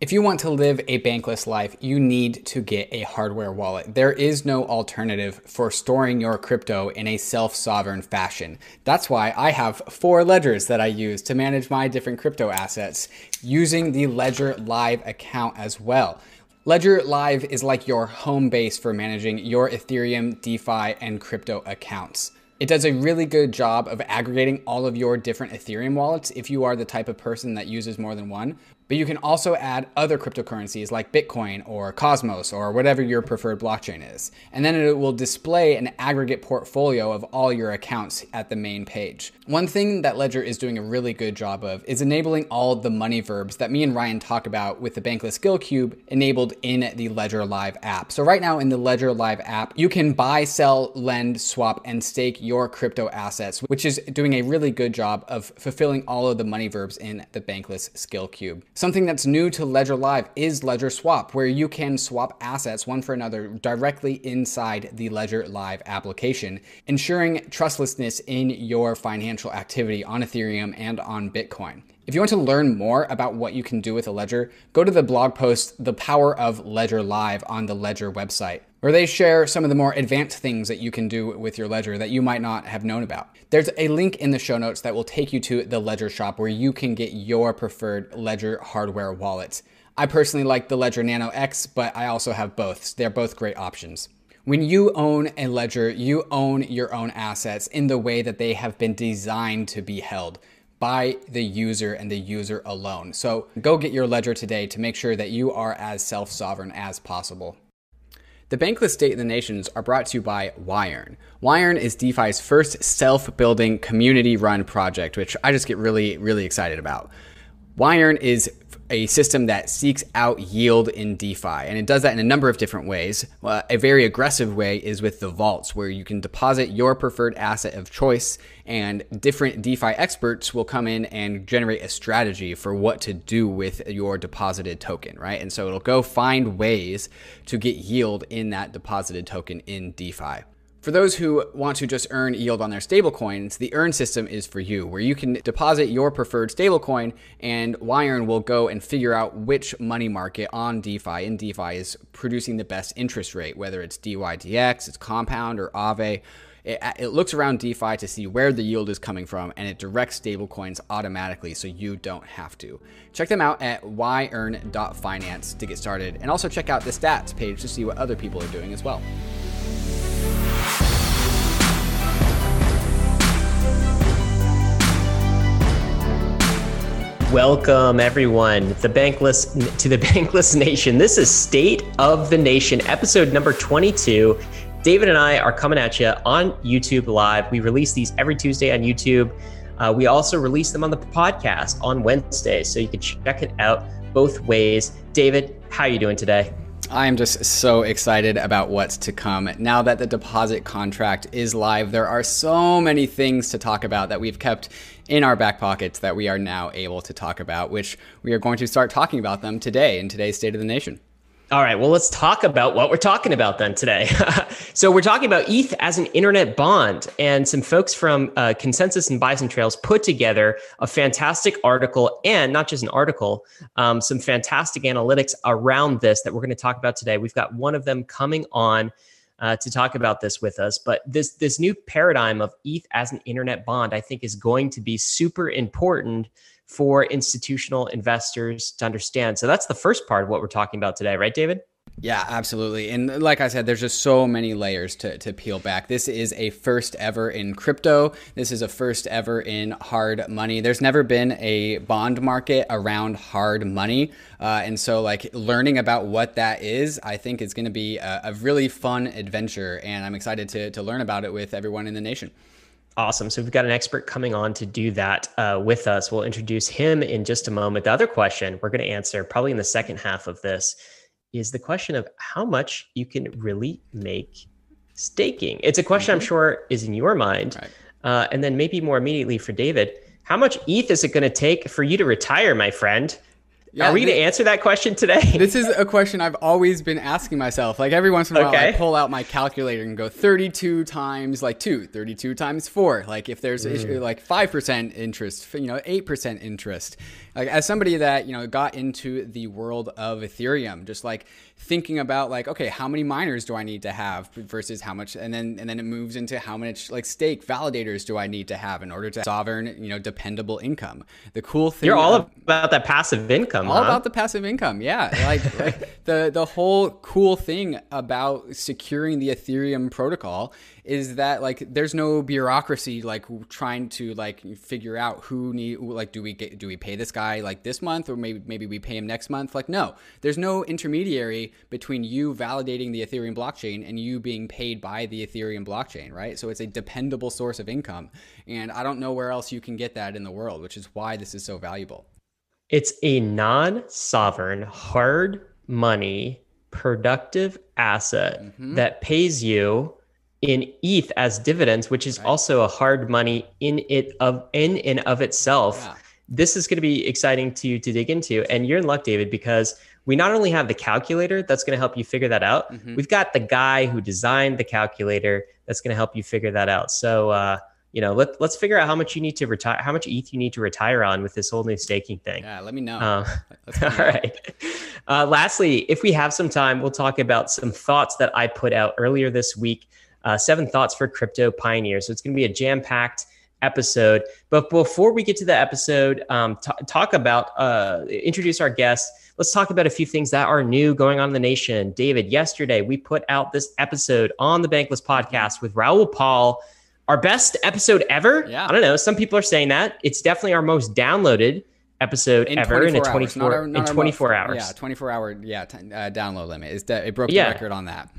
If you want to live a bankless life, you need to get a hardware wallet. There is no alternative for storing your crypto in a self sovereign fashion. That's why I have four ledgers that I use to manage my different crypto assets using the Ledger Live account as well. Ledger Live is like your home base for managing your Ethereum, DeFi, and crypto accounts. It does a really good job of aggregating all of your different Ethereum wallets if you are the type of person that uses more than one, but you can also add other cryptocurrencies like Bitcoin or Cosmos or whatever your preferred blockchain is. And then it will display an aggregate portfolio of all your accounts at the main page. One thing that Ledger is doing a really good job of is enabling all the money verbs that me and Ryan talk about with the Bankless Skill Cube enabled in the Ledger Live app. So right now in the Ledger Live app, you can buy, sell, lend, swap, and stake your crypto assets, which is doing a really good job of fulfilling all of the money verbs in the Bankless Skill Cube. Something that's new to Ledger Live is Ledger Swap, where you can swap assets one for another directly inside the Ledger Live application, ensuring trustlessness in your financial activity on Ethereum and on Bitcoin. If you want to learn more about what you can do with a ledger, go to the blog post, The Power of Ledger Live, on the Ledger website where they share some of the more advanced things that you can do with your ledger that you might not have known about. There's a link in the show notes that will take you to the Ledger shop where you can get your preferred Ledger hardware wallet. I personally like the Ledger Nano X, but I also have both. They're both great options. When you own a ledger, you own your own assets in the way that they have been designed to be held by the user and the user alone. So go get your ledger today to make sure that you are as self sovereign as possible. The Bankless State of the Nations are brought to you by Yearn. Yearn is DeFi's first self building, community run project, which I just get really, really excited about. Yearn is a system that seeks out yield in DeFi, and it does that in a number of different ways. A very aggressive way is with the vaults, where you can deposit your preferred asset of choice, and different DeFi experts will come in and generate a strategy for what to do with your deposited token, right? And so it'll go find ways to get yield in that deposited token in DeFi. For those who want to just earn yield on their stablecoins, the Earn system is for you, where you can deposit your preferred stablecoin and Yearn will go and figure out which money market on DeFi in DeFi is producing the best interest rate, whether it's DYDX, it's Compound, or Aave. It, it, looks around DeFi to see where the yield is coming from and it directs stablecoins automatically so you don't have to. Check them out at yearn.finance to get started and also check out the stats page to see what other people are doing as well. Welcome everyone, the Bankless to the Bankless Nation. This is State of the Nation, episode number 22. David and I are coming at you on YouTube Live. We release these every Tuesday on YouTube. Uh, we also release them on the podcast on Wednesday, so you can check it out both ways. David, how are you doing today? I'm just so excited about what's to come. Now that the deposit contract is live, there are so many things to talk about that we've kept in our back pockets that we are now able to talk about, which we are going to start talking about them today in today's State of the Nation. All right, well, let's talk about what we're talking about then today. so, we're talking about ETH as an internet bond, and some folks from uh, ConsenSys and Bison Trails put together a fantastic article, and not just an article, um, some fantastic analytics around this that we're going to talk about today. We've got one of them coming on uh, to talk about this with us. But this this new paradigm of ETH as an internet bond, I think, is going to be super important for institutional investors to understand. So that's the first part of what we're talking about today, right, David? Yeah, absolutely. And like I said, there's just so many layers to, to peel back. This is a first ever in crypto. This is a first ever in hard money. There's never been a bond market around hard money. Uh, and so, like, learning about what that is, I think is going to be a, a really fun adventure. And I'm excited to, to learn about it with everyone in the nation. Awesome. So we've got an expert coming on to do that uh, with us. We'll introduce him in just a moment. The other question we're going to answer probably in the second half of this is the question of how much you can really make staking. It's a question mm-hmm. I'm sure is in your mind. Right. Uh, and then maybe more immediately for David, how much ETH is it going to take for you to retire, my friend? Yeah, Are we going to answer that question today? this is a question I've always been asking myself. Like every once in a while, okay. I pull out my calculator and go 32 times like 2, 32 times 4. Like if there's mm. like 5% interest, you know, 8% interest. Like as somebody that, you know, got into the world of Ethereum, just like thinking about like, okay, how many miners do I need to have versus how much, and then, and then it moves into how much like stake validators do I need to have in order to sovereign, you know, dependable income. The cool thing. You're all about that passive income income. All huh? about the passive income. Yeah. Like, like the the whole cool thing about securing the Ethereum protocol is that like there's no bureaucracy like trying to like figure out who need like do we get do we pay this guy like this month or maybe maybe we pay him next month? Like no. There's no intermediary between you validating the ethereum blockchain and you being paid by the ethereum blockchain right? So it's a dependable source of income and i don't know where else you can get that in the world which is why this is so valuable. It's a non sovereign, hard money, productive asset mm-hmm. that pays you in ETH as dividends, which is right. also a hard money in it of in and of itself. Yeah. This is going to be exciting to to dig into, and you're in luck, David, because we not only have the calculator that's going to help you figure that out. Mm-hmm. We've got the guy who designed the calculator that's going to help you figure that out. So. Uh, you know, let, let's figure out how much you need to retire, how much ETH you need to retire on with this whole new staking thing. Yeah, let me know. Um, all right. Uh, lastly, if we have some time, we'll talk about some thoughts that I put out earlier this week. Uh, seven thoughts for crypto pioneers. So it's going to be a jam packed episode. But before we get to the episode, um, t- talk about, uh, introduce our guests. Let's talk about a few things that are new going on in the nation. David, yesterday we put out this episode on the Bankless podcast with Raoul Pal our best episode ever. Yeah. I don't know. Some people are saying that. It's definitely our most downloaded episode in ever in a 24 our, in 24 most, hours. Yeah, 24 hour yeah, t- uh, download limit. It's de- it broke yeah. the record on that.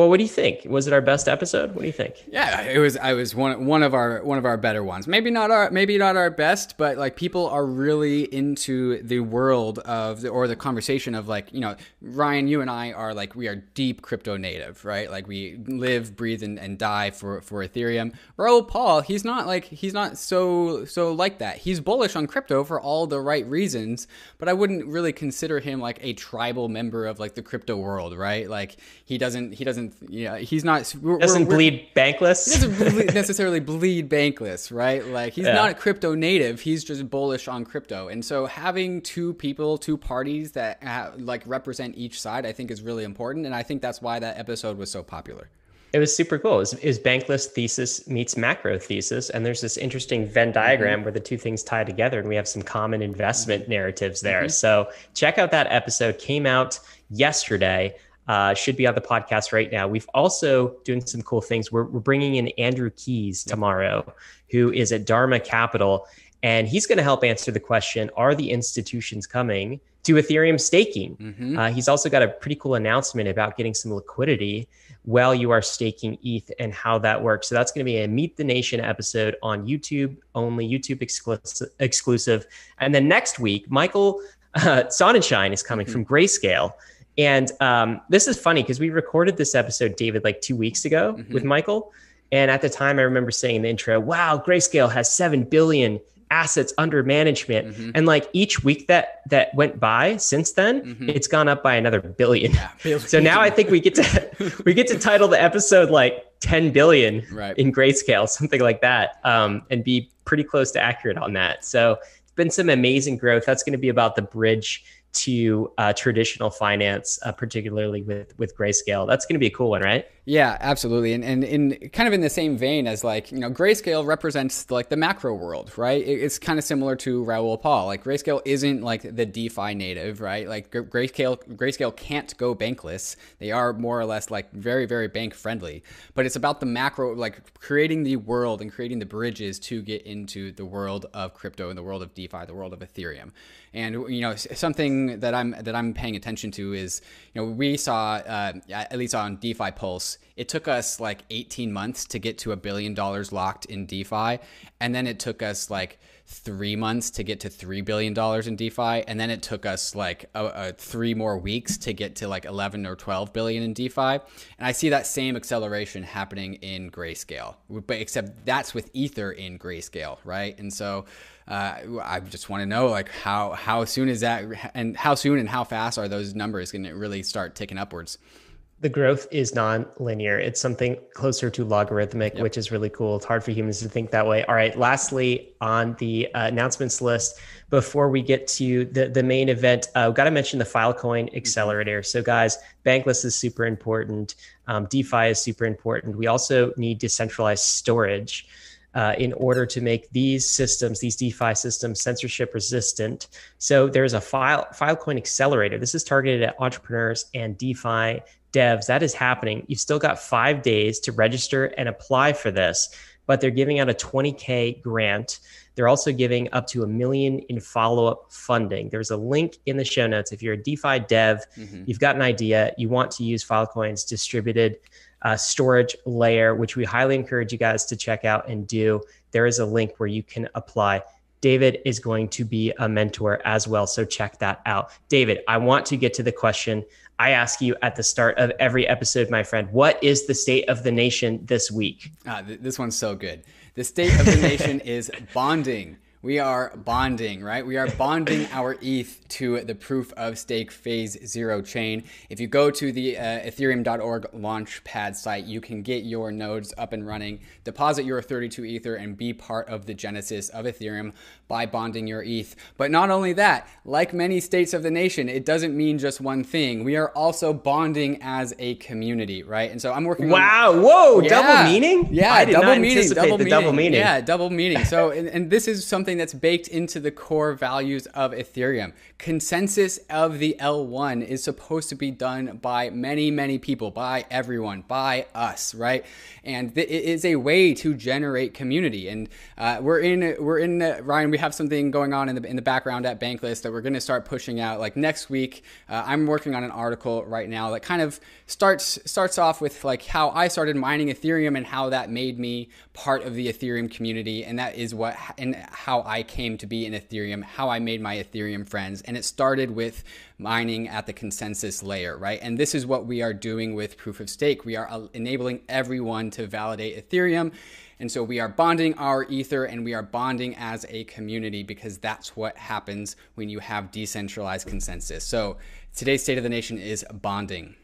Well, what do you think? Was it our best episode? What do you think? Yeah, it was. I was one one of our one of our better ones. Maybe not our maybe not our best, but like people are really into the world of the, or the conversation of like you know Ryan, you and I are like we are deep crypto native, right? Like we live, breathe, and, and die for for Ethereum. Raoul Pal, he's not like he's not so so like that. He's bullish on crypto for all the right reasons, but I wouldn't really consider him like a tribal member of like the crypto world, right? Like he doesn't he doesn't doesn't yeah he's not we're, doesn't we're, bleed bankless he doesn't necessarily bleed bankless right like he's yeah. not crypto native he's just bullish on crypto and so having two people two parties that have, like represent each side i think is really important and i think that's why that episode was so popular it was super cool. It was, it was, bankless thesis meets macro thesis, and there's this interesting Venn diagram mm-hmm. where the two things tie together, and we have some common investment mm-hmm. narratives there. Mm-hmm. So check out that episode. Came out yesterday uh, should be on the podcast right now. We've also doing some cool things. We're, we're bringing in Andrew Keys tomorrow, who is at DARMA Capital, and he's going to help answer the question: Are the institutions coming to Ethereum staking? Mm-hmm. Uh, he's also got a pretty cool announcement about getting some liquidity while you are staking ETH and how that works. So that's going to be a Meet the Nation episode on YouTube only, YouTube exclusive. exclusive. And then next week, Michael uh, Sonnenshein is coming mm-hmm. from Grayscale. And um, this is funny because we recorded this episode, David, like two weeks ago mm-hmm. with Michael. And at the time, I remember saying in the intro, wow, Grayscale has 7 billion assets under management. Mm-hmm. And like each week that that went by since then, mm-hmm. it's gone up by another billion. Yeah, billion. So now I think we get to we get to title the episode like 10 billion right. in grayscale, something like that, um, and be pretty close to accurate on that. So it's been some amazing growth. That's going to be about the bridge to uh, traditional finance, uh, particularly with with grayscale. That's going to be a cool one, right? Yeah, absolutely. And, and in kind of in the same vein as like, you know, Grayscale represents like the macro world, right? It's kind of similar to Raoul Pal. Like Grayscale isn't like the DeFi native, right? Like Grayscale, Grayscale can't go bankless. They are more or less like very, very bank friendly, but it's about the macro, like creating the world and creating the bridges to get into the world of crypto and the world of DeFi, the world of Ethereum. And, you know, something that I'm, that I'm paying attention to is, you know, we saw, uh, at least on DeFi Pulse, it took us like 18 months to get to a billion dollars locked in DeFi. And then it took us like three months to get to $3 billion in DeFi. And then it took us like a, a three more weeks to get to like 11 or 12 billion in DeFi. And I see that same acceleration happening in Grayscale, but except that's with Ether in Grayscale, right? And so uh, I just want to know like how, how soon is that and how soon and how fast are those numbers going to really start ticking upwards? The growth is non-linear. It's something closer to logarithmic, yep. which is really cool. It's hard for humans to think that way. All right. Lastly, on the uh, announcements list, before we get to the, the main event, uh, we've got to mention the Filecoin mm-hmm. Accelerator. So, guys, Bankless is super important. Um, DeFi is super important. We also need decentralized storage. Uh, in order to make these systems, these DeFi systems, censorship resistant. So there's a file Filecoin accelerator. This is targeted at entrepreneurs and DeFi devs, that is happening. You've still got five days to register and apply for this, but they're giving out a 20K grant. They're also giving up to a million in follow up funding. There's a link in the show notes. If you're a DeFi dev, mm-hmm. you've got an idea, you want to use Filecoin's distributed uh, storage layer, which we highly encourage you guys to check out and do. There is a link where you can apply. David is going to be a mentor as well. So check that out. David, I want to get to the question I ask you at the start of every episode, my friend, what is the state of the nation this week? Ah, th- this one's so good. The state of the nation is bonding we are bonding, right? We are bonding our ETH to the proof of stake phase zero chain. If you go to the uh, ethereum.org launchpad site, you can get your nodes up and running, deposit your 32 Ether, and be part of the genesis of Ethereum by bonding your ETH. But not only that, like many states of the nation, it doesn't mean just one thing. We are also bonding as a community, right? And so I'm working wow, on. Whoa, yeah, double meaning? Yeah, double meaning, double meaning. double meaning. Yeah, double meaning. So, and, and this is something that's baked into the core values of Ethereum. Consensus of the L1 is supposed to be done by many, many people, by everyone, by us, right? And th- it is a way to generate community. And uh, we're in, we're in uh, Ryan. We have something going on in the in the background at Bankless that we're going to start pushing out. Like next week, uh, I'm working on an article right now that kind of starts starts off with like how I started mining Ethereum and how that made me part of the Ethereum community, and that is what and how I came to be in Ethereum, how I made my Ethereum friends. And it started with mining at the consensus layer, right? And this is what we are doing with proof of stake. We are enabling everyone to validate Ethereum. And so we are bonding our Ether and we are bonding as a community because that's what happens when you have decentralized consensus. So today's State of the Nation is bonding.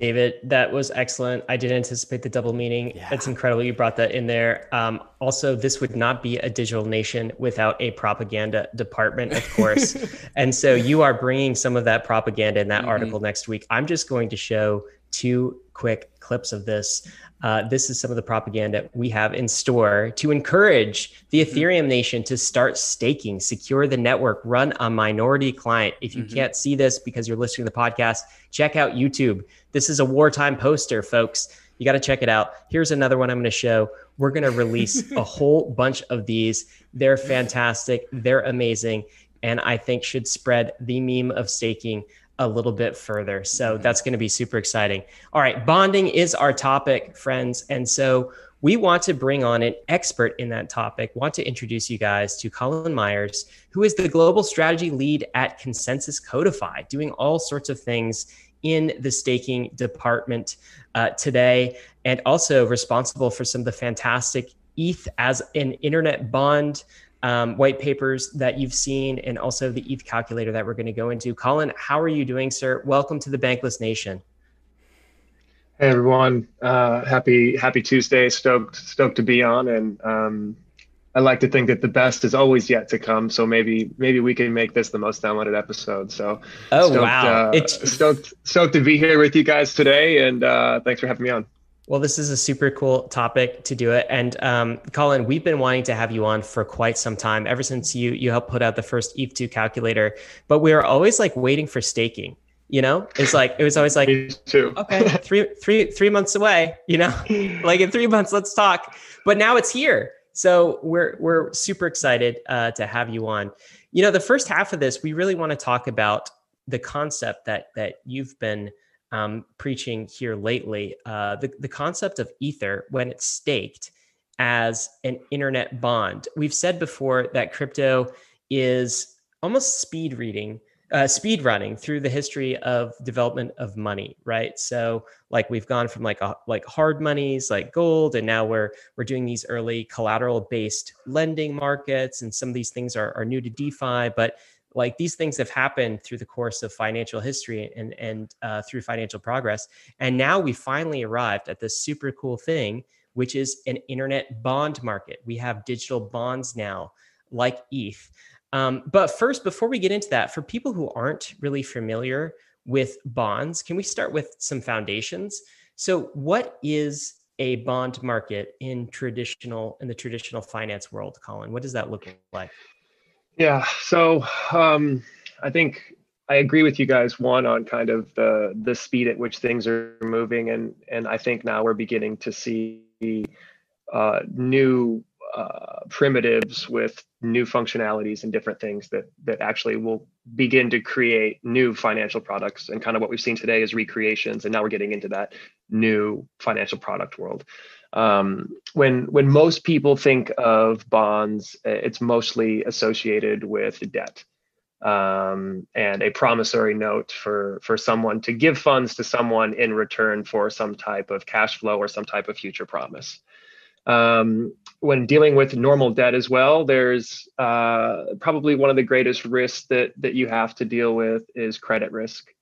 David, that was excellent. I did anticipate the double meaning. Yeah. That's incredible. You brought that in there. Um, also, this would not be a digital nation without a propaganda department, of course. and so you are bringing some of that propaganda in that mm-hmm. article next week. I'm just going to show two quick clips of this. Uh, this is some of the propaganda we have in store to encourage the mm-hmm. Ethereum nation to start staking, secure the network, run a minority client. If you mm-hmm. can't see this because you're listening to the podcast, check out YouTube. This is a wartime poster, folks. You got to check it out. Here's another one I'm going to show. We're going to release a whole bunch of these. They're fantastic, they're amazing, and I think should spread the meme of staking a little bit further. So mm-hmm. that's going to be super exciting. All right, bonding is our topic, friends. And so we want to bring on an expert in that topic. Want to introduce you guys to Collin Myers, who is the global strategy lead at ConsenSys Codefi, doing all sorts of things in the staking department uh, today, and also responsible for some of the fantastic ETH as an internet bond um, white papers that you've seen and also the ETH calculator that we're going to go into. Collin, how are you doing, sir? Welcome to the Bankless Nation. Hey everyone, uh, happy happy Tuesday. Stoked stoked to be on, and um, I like to think that the best is always yet to come. So maybe maybe we can make this the most downloaded episode. So oh stoked, wow, uh, it's stoked stoked to be here with you guys today, and uh, thanks for having me on. Well, this is a super cool topic to do it. And um, Collin, we've been wanting to have you on for quite some time, ever since you you helped put out the first ETH2 calculator. But we were always like waiting for staking. You know, it's like it was always like, okay, three three three months away. You know, like in three months, let's talk. But now it's here, so we're we're super excited uh, to have you on. You know, the first half of this, we really want to talk about the concept that that you've been um, preaching here lately, uh, the, the concept of ether when it's staked as an internet bond. We've said before that crypto is almost speed reading uh, speed running through the history of development of money right so like we've gone from like a, like hard monies like gold and now we're we're doing these early collateral based lending markets and some of these things are, are new to defi but like these things have happened through the course of financial history and and uh, through financial progress and now we finally arrived at this super cool thing which is an internet bond market we have digital bonds now like eth um, but first, before we get into that, for people who aren't really familiar with bonds, can we start with some foundations? So, what is a bond market in traditional in the traditional finance world, Collin? What does that look like? Yeah, so um, I think I agree with you guys. One on kind of the the speed at which things are moving, and and I think now we're beginning to see uh, new uh, primitives with new functionalities and different things that that actually will begin to create new financial products and kind of what we've seen today is recreations and now we're getting into that new financial product world um, when when most people think of bonds it's mostly associated with debt. Um, and a promissory note for for someone to give funds to someone in return for some type of cash flow or some type of future promise. Um, when dealing with normal debt as well, there's uh, probably one of the greatest risks that that you have to deal with is credit risk,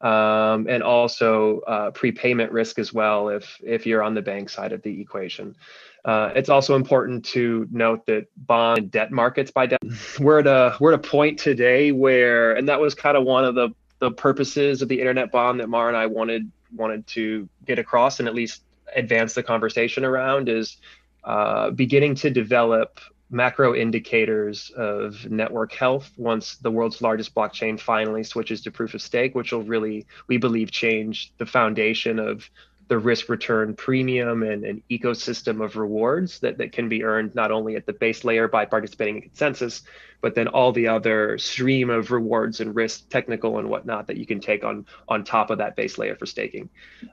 um, and also uh, prepayment risk as well. If if you're on the bank side of the equation, uh, it's also important to note that bond and debt markets by debt we're at a we're at a point today where, and that was kind of one of the the purposes of the internet bond that Mar and I wanted wanted to get across and at least advance the conversation around is uh, beginning to develop macro indicators of network health once the world's largest blockchain finally switches to proof of stake, which will really, we believe, change the foundation of the risk return premium and an ecosystem of rewards that, that can be earned not only at the base layer by participating in consensus, but then all the other stream of rewards and risk, technical and whatnot, that you can take on on top of that base layer for staking.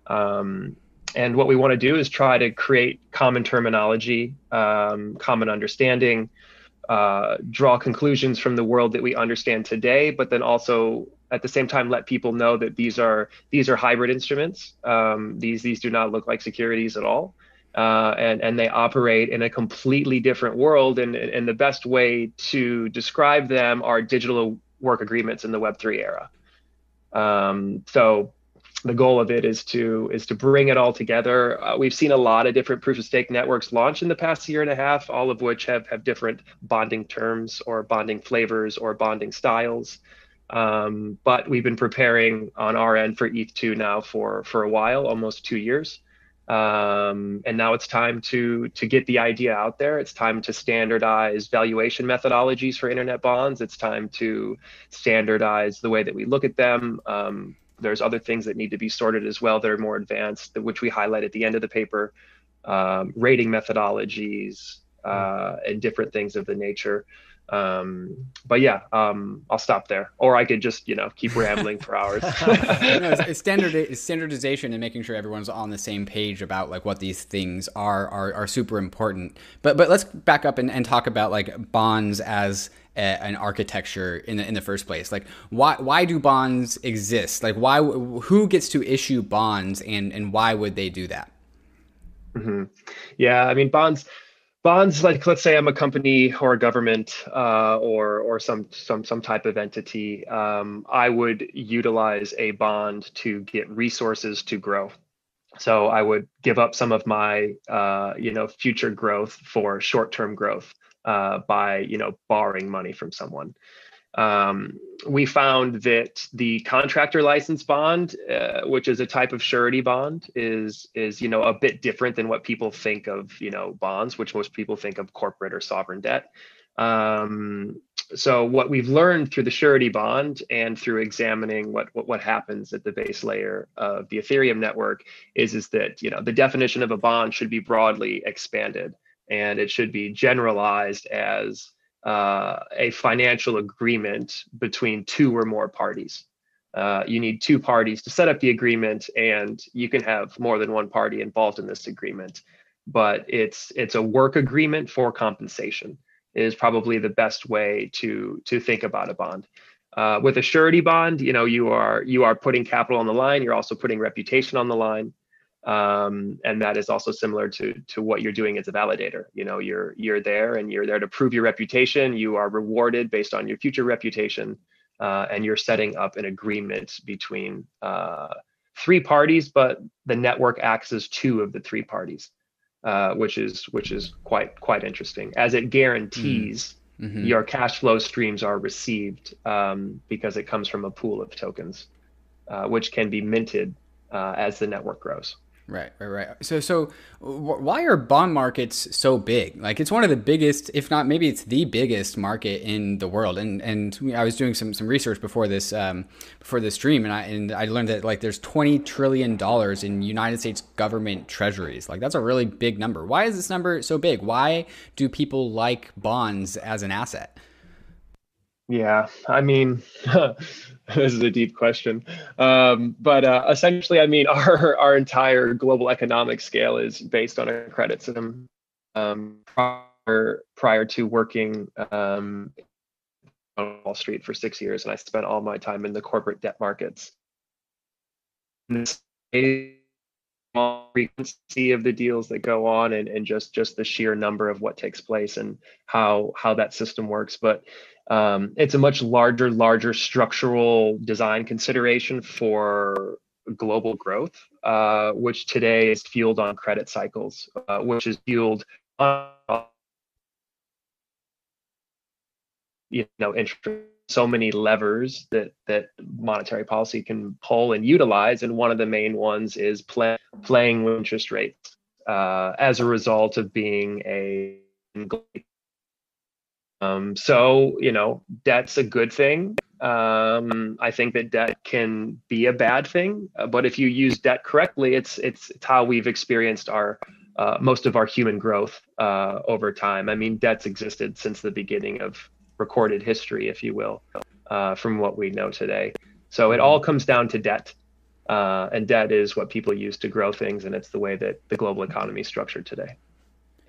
Um, and what we want to do is try to create common terminology, um, common understanding, uh, draw conclusions from the world that we understand today, but then also at the same time let people know that these are these are hybrid instruments. Um, these these do not look like securities at all. Uh, and and they operate in a completely different world. And and the best way to describe them are digital work agreements in the Web three era. Um, so the goal of it is to is to bring it all together. Uh, we've seen a lot of different proof of stake networks launch in the past year and a half, all of which have have different bonding terms or bonding flavors or bonding styles. Um, but we've been preparing on our end for ETH2 now for for a while, almost two years. Um, and now it's time to to get the idea out there. It's time to standardize valuation methodologies for internet bonds. It's time to standardize the way that we look at them. Um, there's other things that need to be sorted as well that are more advanced, which we highlight at the end of the paper, um, rating methodologies, uh, and different things of the nature. Um, but yeah, um, I'll stop there, or I could just you know keep rambling for hours. no, it's, standard standardization and making sure everyone's on the same page about like what these things are are, are super important. But but let's back up and, and talk about like bonds as an architecture in the in the first place. Like why why do bonds exist? Like why who gets to issue bonds and and why would they do that? Mm-hmm. Yeah, I mean bonds bonds like let's say i'm a company or a government uh, or or some some some type of entity um, i would utilize a bond to get resources to grow so i would give up some of my uh, you know future growth for short-term growth uh, by you know borrowing money from someone um, we found that the contractor license bond, uh, which is a type of surety bond, is is you know a bit different than what people think of you know bonds, which most people think of corporate or sovereign debt. Um, so what we've learned through the surety bond and through examining what, what what happens at the base layer of the Ethereum network is is that you know the definition of a bond should be broadly expanded and it should be generalized as uh, a financial agreement between two or more parties. Uh, you need two parties to set up the agreement, and you can have more than one party involved in this agreement. but it's it's a work agreement for compensation is probably the best way to to think about a bond. Uh, with a surety bond, you know you are you are putting capital on the line. You're also putting reputation on the line, um, and that is also similar to to what you're doing as a validator. You know you're you're there and you're there to prove your reputation. You are rewarded based on your future reputation, uh, and you're setting up an agreement between uh, three parties, but the network acts as two of the three parties uh, which is which is quite quite interesting as it guarantees mm. mm-hmm. your cash flow streams are received um, because it comes from a pool of tokens, uh, which can be minted uh, as the network grows. Right, right, right. So, so why are bond markets so big? Like, it's one of the biggest, if not maybe it's the biggest market in the world. And and I was doing some some research before this um, before this stream, and I and I learned that like there's 20 trillion dollars in United States government treasuries. Like, that's a really big number. Why is this number so big? Why do people like bonds as an asset? Yeah, I mean, this is a deep question, um, but uh, essentially, I mean, our our entire global economic scale is based on a credit system. Um, prior prior to working um, on Wall Street for six years, and I spent all my time in the corporate debt markets. The frequency of the deals that go on, and, and just just the sheer number of what takes place and how how that system works, but um, it's a much larger, larger structural design consideration for global growth, uh, which today is fueled on credit cycles, uh, which is fueled on you know interest so many levers that that monetary policy can pull and utilize and one of the main ones is play, playing with interest rates uh, as a result of being a um, so, you know, debt's a good thing. Um, I think that debt can be a bad thing, uh, but if you use debt correctly, it's it's, it's how we've experienced our uh, most of our human growth uh, over time. I mean, debt's existed since the beginning of recorded history, if you will, uh, from what we know today. So it all comes down to debt, uh, and debt is what people use to grow things, and it's the way that the global economy is structured today.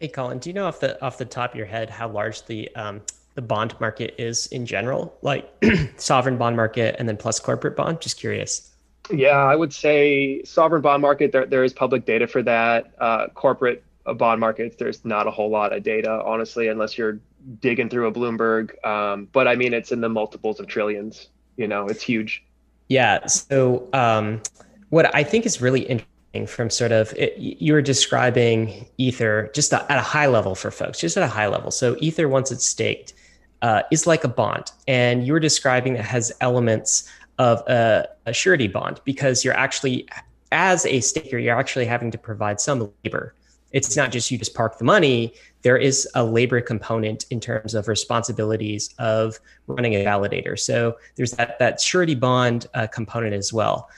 Hey, Collin, do you know off the off the top of your head how large the um, the bond market is in general, like sovereign bond market and then plus corporate bond? Just curious. Yeah, I would say sovereign bond market. There there is public data for that. Uh, corporate uh, bond markets, there's not a whole lot of data, honestly, unless you're digging through a Bloomberg. Um, but I mean, it's in the multiples of trillions. You know, it's huge. Yeah. So um, what I think is really interesting from sort of it, you were describing ether just at a high level for folks just at a high level. So ether once it's staked uh, is like a bond. And you were describing it has elements of a, a surety bond because you're actually as a staker you're actually having to provide some labor. It's not just you just park the money. There is a labor component in terms of responsibilities of running a validator. So there's that that surety bond uh, component as well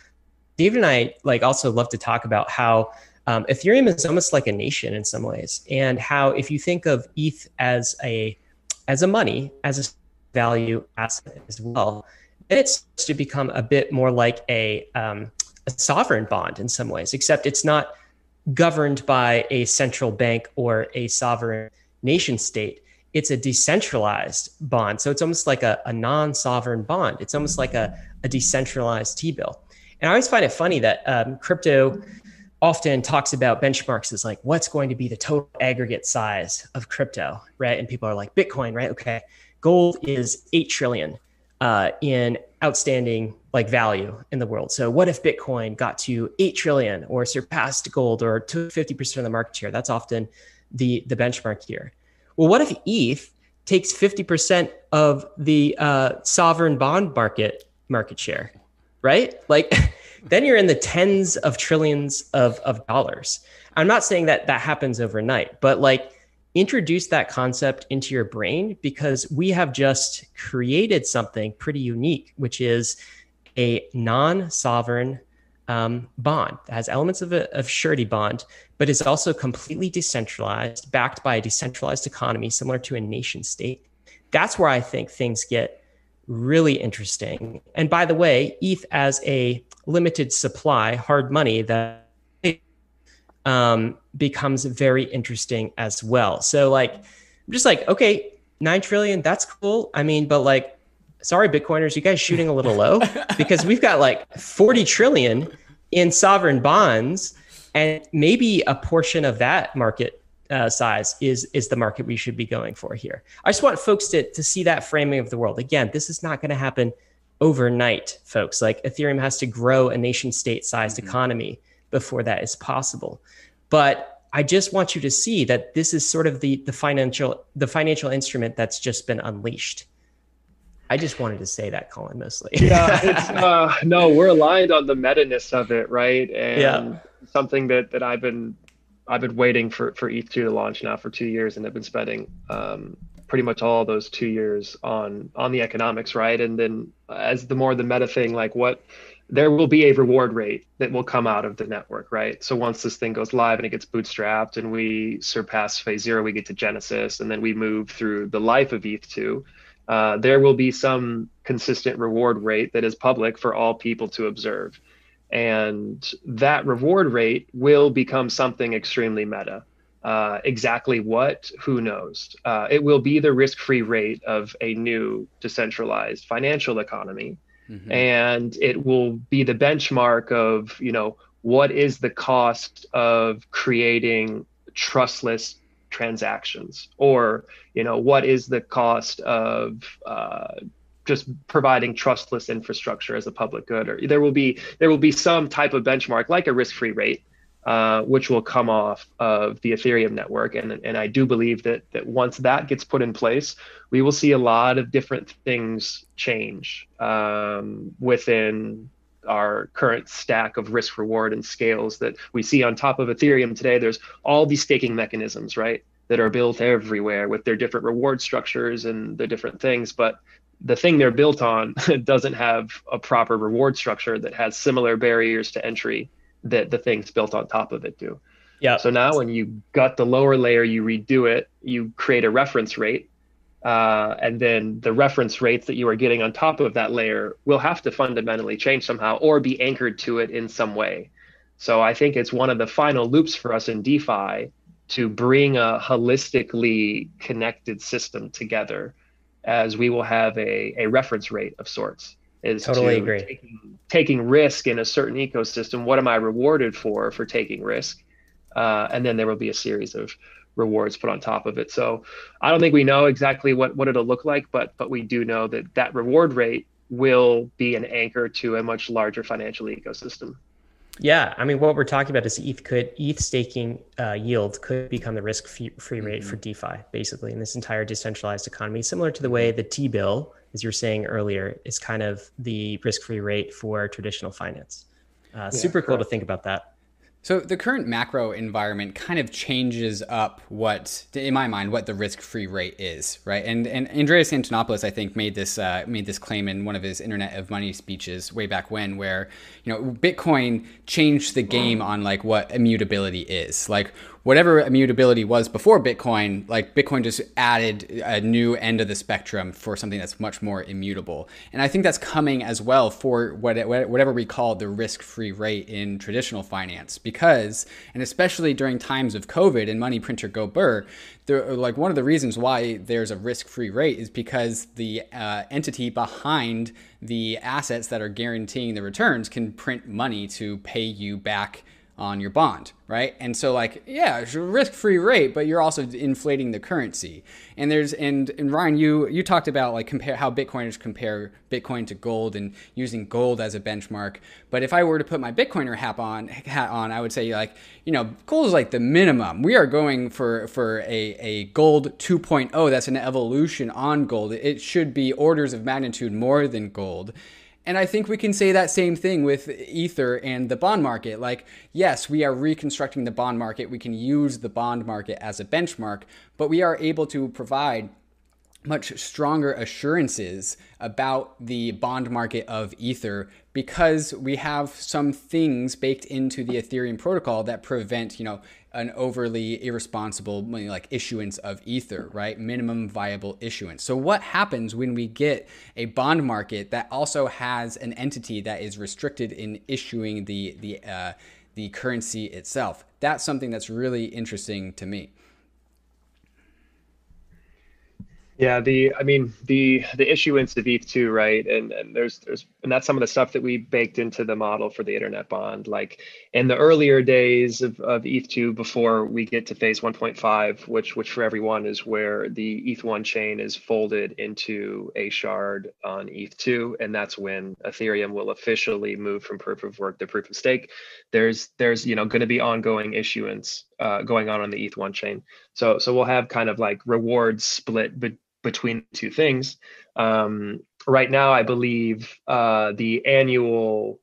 David and I like also love to talk about how um, Ethereum is almost like a nation in some ways, and how if you think of ETH as a as a money as a value asset as well, then it starts to become a bit more like a, um, a sovereign bond in some ways, except it's not governed by a central bank or a sovereign nation state. It's a decentralized bond. So it's almost like a, a non sovereign bond. It's almost like a, a decentralized T bill. And I always find it funny that um, crypto often talks about benchmarks as like what's going to be the total aggregate size of crypto, right? And people are like Bitcoin, right? Okay, gold is eight trillion uh, in outstanding like value in the world. So what if Bitcoin got to eight trillion or surpassed gold or took fifty percent of the market share? That's often the the benchmark here. Well, what if ETH takes fifty percent of the uh, sovereign bond market market share? Right? Like then you're in the tens of trillions of, of dollars. I'm not saying that that happens overnight, but like introduce that concept into your brain because we have just created something pretty unique, which is a non sovereign um, bond that has elements of a of surety bond, but is also completely decentralized, backed by a decentralized economy similar to a nation state. That's where I think things get really interesting. And by the way, ETH as a limited supply hard money that um, becomes very interesting as well. So like, I'm just like, okay, nine trillion, that's cool. I mean, but like, sorry, Bitcoiners, you guys shooting a little low because we've got like 40 trillion in sovereign bonds, and maybe a portion of that market uh, size is is the market we should be going for here. I just want folks to to see that framing of the world. Again, this is not going to happen overnight, folks. Like Ethereum has to grow a nation state sized mm-hmm. economy before that is possible. But I just want you to see that this is sort of the the financial the financial instrument that's just been unleashed. I just wanted to say that, Collin, mostly. yeah, it's, uh, no, we're aligned on the meta-ness of it, right? And yeah. something that that I've been I've been waiting for for ETH2 to launch now for two years, and I've been spending um, pretty much all those two years on on the economics, right? And then as the more the meta thing, like what there will be a reward rate that will come out of the network, right? So once this thing goes live and it gets bootstrapped and we surpass phase zero, we get to Genesis, and then we move through the life of ETH2. Uh, there will be some consistent reward rate that is public for all people to observe. And that reward rate will become something extremely meta. Uh, exactly what, who knows? Uh, it will be the risk free rate of a new decentralized financial economy. Mm-hmm. And it will be the benchmark of, you know, what is the cost of creating trustless transactions? Or, you know, what is the cost of, uh, just providing trustless infrastructure as a public good or there will be there will be some type of benchmark like a risk-free rate uh, which will come off of the ethereum network. And, and i do believe that that once that gets put in place we will see a lot of different things change um, within our current stack of risk reward and scales that we see on top of ethereum today. There's all these staking mechanisms right that are built everywhere with their different reward structures and the different things. But the thing they're built on doesn't have a proper reward structure that has similar barriers to entry that the things built on top of it do. Yeah. So now when you gut the lower layer, you redo it, you create a reference rate. Uh, and then the reference rates that you are getting on top of that layer will have to fundamentally change somehow or be anchored to it in some way. So I think it's one of the final loops for us in DeFi to bring a holistically connected system together as we will have a, a reference rate of sorts is totally to agree. Taking, taking, risk in a certain ecosystem. What am i rewarded for for taking risk? Uh, and then there will be a series of rewards put on top of it. So i don't think we know exactly what what it'll look like but but we do know that that reward rate will be an anchor to a much larger financial ecosystem yeah, I mean, what we're talking about is ETH could ETH staking uh, yield could become the risk free rate mm-hmm. for DeFi, basically, in this entire decentralized economy, similar to the way the T bill, as you were saying earlier, is kind of the risk free rate for traditional finance. Uh, yeah, super cool to think about that. So the current macro environment kind of changes up what, in my mind, what the risk-free rate is, right? And and Andreas Antonopoulos, I think, made this uh, made this claim in one of his Internet of Money speeches way back when, where you know Bitcoin changed the game on like what immutability is. Like whatever immutability was before Bitcoin, like Bitcoin just added a new end of the spectrum for something that's much more immutable. And I think that's coming as well for whatever we call the risk free rate in traditional finance. Because, and especially during times of COVID and money printer go burr, there, like one of the reasons why there's a risk free rate is because the uh, entity behind the assets that are guaranteeing the returns can print money to pay you back on your bond, right? And so like, yeah, risk-free rate, but you're also inflating the currency. And there's and and Ryan, you you talked about like compare how Bitcoiners compare Bitcoin to gold and using gold as a benchmark. But if I were to put my Bitcoiner hat on hat on, I would say like, you know, gold is like the minimum. We are going for for a, a gold 2.0. That's an evolution on gold. It should be orders of magnitude more than gold. And I think we can say that same thing with Ether and the bond market. Like, yes, we are reconstructing the bond market. We can use the bond market as a benchmark, but we are able to provide much stronger assurances about the bond market of Ether because we have some things baked into the Ethereum protocol that prevent, you know, an overly irresponsible like issuance of ether, right? Minimum viable issuance. So what happens when we get a bond market that also has an entity that is restricted in issuing the the uh, the currency itself? that's something that's really interesting to me. Yeah, the I mean the the issuance of ETH2, right? And and there's there's and that's some of the stuff that we baked into the model for the internet bond. Like in the earlier days of, of ETH2 before we get to phase 1.5, which which for everyone is where the ETH1 chain is folded into a shard on ETH2, and that's when Ethereum will officially move from proof of work to proof of stake. There's there's you know going to be ongoing issuance uh, going on on the ETH1 chain. So so we'll have kind of like rewards split but between two things. Um, right now, I believe uh, the annual,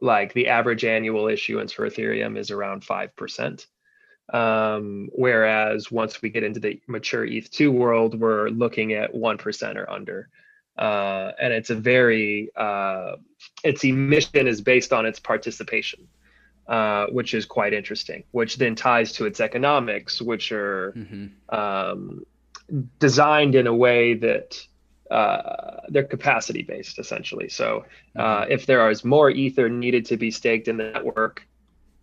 like the average annual issuance for Ethereum is around 5%. Um, whereas once we get into the mature ETH2 world, we're looking at 1% or under. Uh, and it's a very, uh, its emission is based on its participation. Uh, which is quite interesting, which then ties to its economics, which are mm-hmm. um, designed in a way that uh, they're capacity based essentially. So uh, mm-hmm. if there is more ether needed to be staked in the network,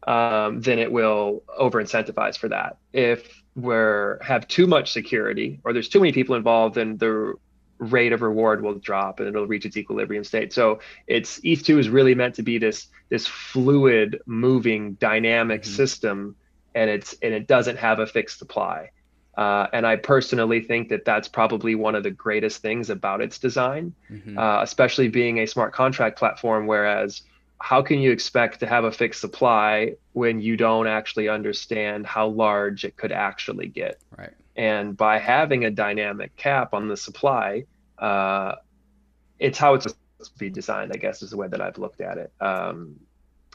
um, then it will over incentivize for that. If we're have too much security or there's too many people involved, then the rate of reward will drop and it'll reach its equilibrium state. So it's ETH2 is really meant to be this this fluid, moving, dynamic mm-hmm. system, and it's and it doesn't have a fixed supply. Uh, and I personally think that that's probably one of the greatest things about its design, mm-hmm. uh, especially being a smart contract platform. Whereas, how can you expect to have a fixed supply when you don't actually understand how large it could actually get? Right. And by having a dynamic cap on the supply, uh, it's how it's supposed to be designed. I guess is the way that I've looked at it. Um,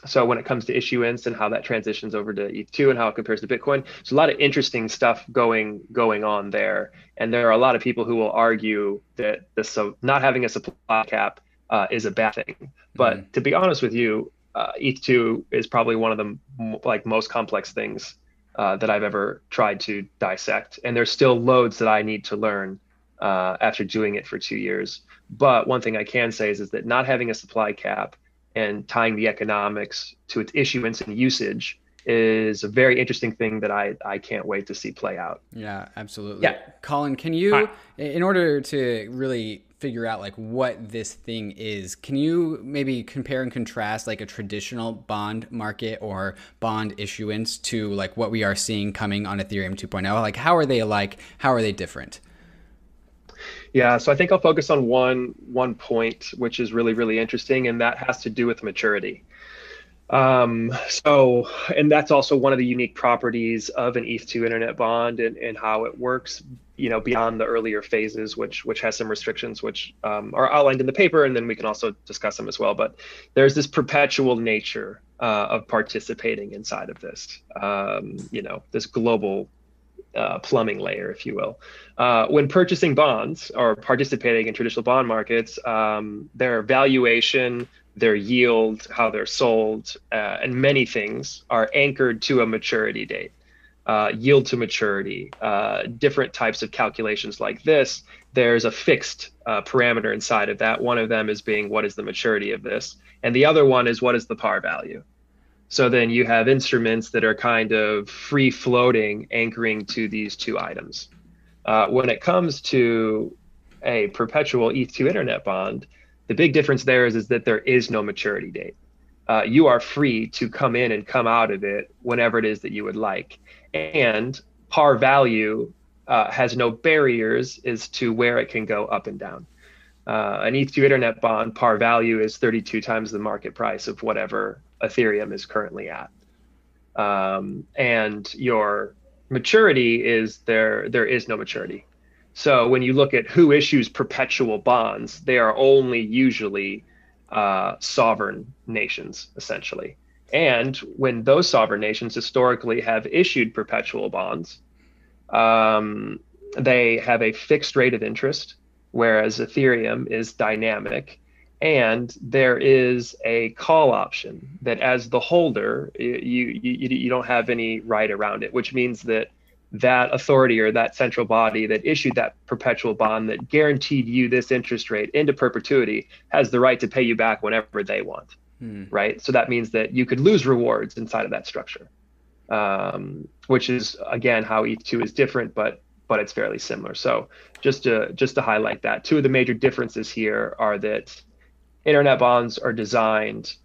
so when it comes to issuance and how that transitions over to ETH2 and how it compares to Bitcoin, there's a lot of interesting stuff going going on there. And there are a lot of people who will argue that the so not having a supply cap uh, is a bad thing. But mm-hmm. to be honest with you, uh, ETH2 is probably one of the like most complex things uh, that I've ever tried to dissect. And there's still loads that I need to learn uh, after doing it for two years. But one thing I can say is, is that not having a supply cap and tying the economics to its issuance and usage is a very interesting thing that I, I can't wait to see play out. Yeah, absolutely. Yeah. Collin, can you, in order to really figure out like what this thing is, can you maybe compare and contrast like a traditional bond market or bond issuance to like what we are seeing coming on Ethereum 2.0? Like how are they alike? How are they different? Yeah, so I think I'll focus on one one point, which is really really interesting, and that has to do with maturity. Um, so, and that's also one of the unique properties of an ETH2 internet bond and, and how it works, you know, beyond the earlier phases, which which has some restrictions, which um, are outlined in the paper, and then we can also discuss them as well. But there's this perpetual nature uh, of participating inside of this, um, you know, this global uh, plumbing layer, if you will. Uh, when purchasing bonds or participating in traditional bond markets, um, their valuation, their yield, how they're sold, uh, and many things are anchored to a maturity date. Uh, yield to maturity, uh, different types of calculations like this. There's a fixed uh, parameter inside of that. One of them is being what is the maturity of this, and the other one is what is the par value. So then you have instruments that are kind of free floating, anchoring to these two items. Uh, when it comes to a perpetual ETH2 internet bond, the big difference there is, is that there is no maturity date. Uh, you are free to come in and come out of it whenever it is that you would like. And par value uh, has no barriers as to where it can go up and down. Uh, an ETH2 internet bond par value is 32 times the market price of whatever Ethereum is currently at. Um, and your maturity is there, there is no maturity. So when you look at who issues perpetual bonds, they are only usually uh, sovereign nations, essentially. And when those sovereign nations historically have issued perpetual bonds, um, they have a fixed rate of interest, whereas Ethereum is dynamic and there is a call option that as the holder you, you you don't have any right around it which means that that authority or that central body that issued that perpetual bond that guaranteed you this interest rate into perpetuity has the right to pay you back whenever they want hmm. right so that means that you could lose rewards inside of that structure um, which is again how ETH2 is different, but but it's fairly similar. So just to just to highlight that, two of the major differences here are that internet bonds are designed,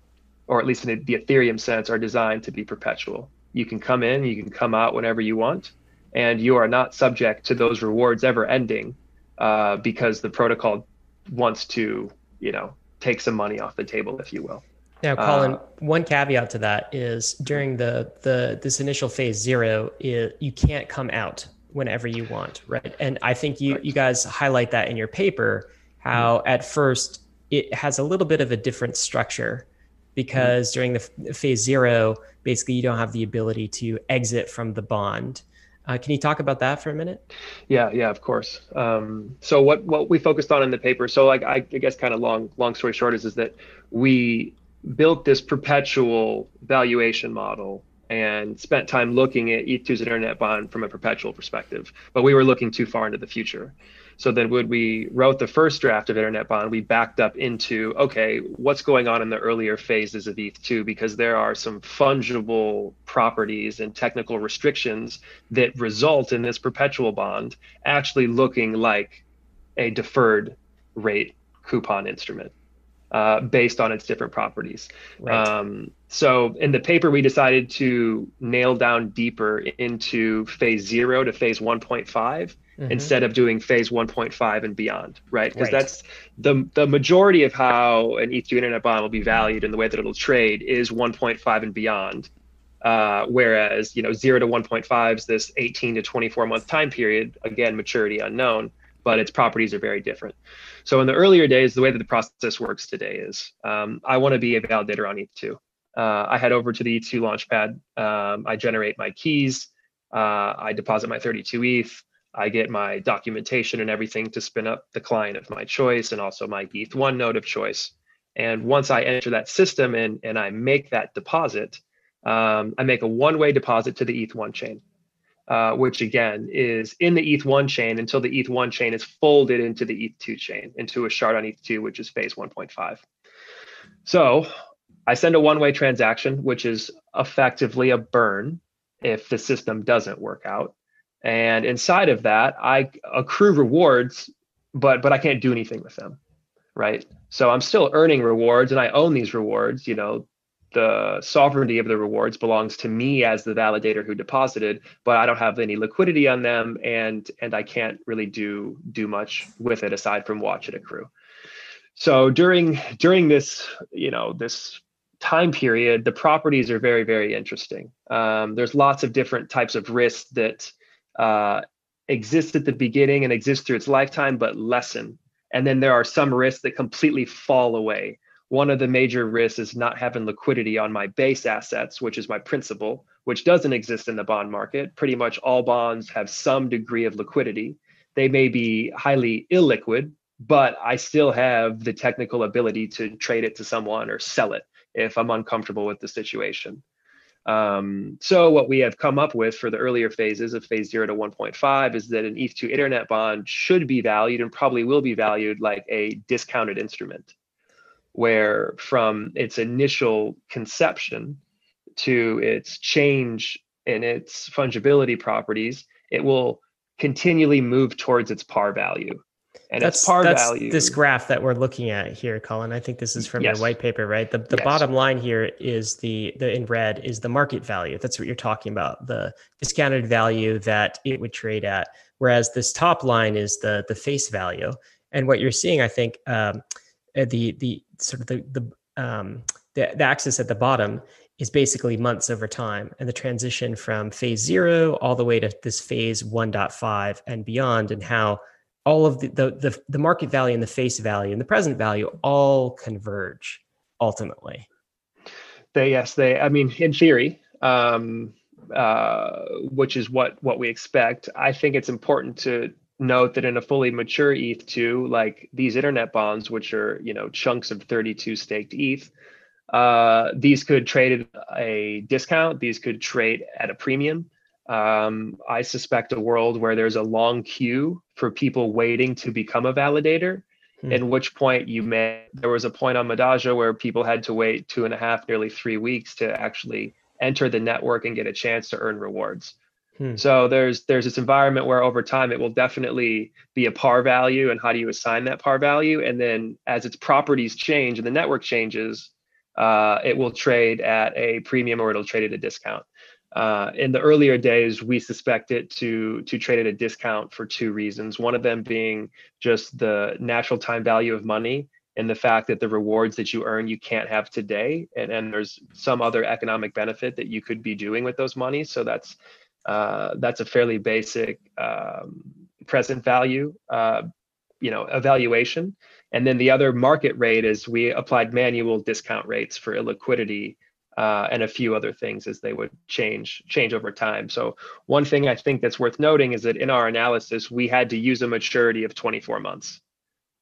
or at least in the Ethereum sense, are designed to be perpetual. You can come in, you can come out whenever you want, and you are not subject to those rewards ever ending uh, because the protocol wants to, you know, take some money off the table, if you will. Now, Collin, uh, one caveat to that is during the the this initial phase zero, it, you can't come out whenever you want, right? And I think you right. you guys highlight that in your paper how mm-hmm. at first it has a little bit of a different structure because during the phase zero, basically you don't have the ability to exit from the bond. Uh, can you talk about that for a minute? Yeah, yeah, of course. Um, so what what we focused on in the paper, so like I, I guess kind of long long story short is is that we built this perpetual valuation model and spent time looking at ETH2's internet bond from a perpetual perspective, but we were looking too far into the future. So then when we wrote the first draft of internet bond, we backed up into, okay, what's going on in the earlier phases of ETH2? Because there are some fungible properties and technical restrictions that result in this perpetual bond actually looking like a deferred rate coupon instrument uh, based on its different properties. Right. Um, so in the paper, we decided to nail down deeper into phase zero to phase 1.5 mm-hmm. instead of doing phase 1.5 and beyond, right? Because right. that's the the majority of how an ETH2 internet bond will be valued and the way that it'll trade is 1.5 and beyond. Uh, whereas you know zero to 1.5 is this 18 to 24 month time period, again maturity unknown, but its properties are very different. So in the earlier days, the way that the process works today is um, I want to be a validator on ETH2 uh, I head over to the ETH2 Launchpad. Um, I generate my keys. Uh, I deposit my 32 ETH. I get my documentation and everything to spin up the client of my choice and also my ETH1 node of choice. And once I enter that system and, and I make that deposit, um, I make a one way deposit to the ETH1 chain, uh, which again is in the ETH1 chain until the ETH1 chain is folded into the ETH2 chain, into a shard on ETH2, which is phase 1.5. So I send a one way transaction, which is effectively a burn if the system doesn't work out. And inside of that, I accrue rewards, but but I can't do anything with them. Right. So I'm still earning rewards and I own these rewards. You know, the sovereignty of the rewards belongs to me as the validator who deposited, but I don't have any liquidity on them and and I can't really do do much with it aside from watch it accrue. So during during this, you know, this time period, the properties are very, very interesting. Um, there's lots of different types of risks that uh, exist at the beginning and exist through its lifetime, but lessen. And then there are some risks that completely fall away. One of the major risks is not having liquidity on my base assets, which is my principal, which doesn't exist in the bond market. Pretty much all bonds have some degree of liquidity. They may be highly illiquid, but I still have the technical ability to trade it to someone or sell it if I'm uncomfortable with the situation. Um, so what we have come up with for the earlier phases of phase zero to 1.5 is that an ETH2 internet bond should be valued and probably will be valued like a discounted instrument, where from its initial conception to its change in its fungibility properties, it will continually move towards its par value and that's, it's par that's value. This graph that we're looking at here, Collin, I think this is from yes. your white paper, right? The, the yes. bottom line here is the the in red is the market value. That's what you're talking about, the discounted value that it would trade at. Whereas this top line is the the face value. And what you're seeing, I think, um, uh, the the sort of the the um, the, the axis at the bottom is basically months over time and the transition from phase zero all the way to this phase 1.5 and beyond and how all of the, the, the, the market value and the face value and the present value all converge ultimately. They, yes, they, I mean, in theory, um, uh, which is what, what we expect, I think it's important to note that in a fully mature ETH2, like these internet bonds, which are, you know, chunks of 32 staked ETH, uh, these could trade at a discount. These could trade at a premium. Um, I suspect a world where there's a long queue for people waiting to become a validator. Hmm. In which point you may there was a point on Medalla where people had to wait two and a half, nearly three weeks to actually enter the network and get a chance to earn rewards. Hmm. So there's there's this environment where over time it will definitely be a par value, and how do you assign that par value? And then as its properties change and the network changes, uh, it will trade at a premium or it'll trade at a discount. Uh, in the earlier days, we suspect it to to trade at a discount for two reasons. One of them being just the natural time value of money and the fact that the rewards that you earn you can't have today, and and there's some other economic benefit that you could be doing with those monies. So that's uh, that's a fairly basic um, present value, uh, you know, evaluation. And then the other market rate is we applied manual discount rates for illiquidity uh, and a few other things as they would change change over time. So one thing I think that's worth noting is that in our analysis we had to use a maturity of 24 months.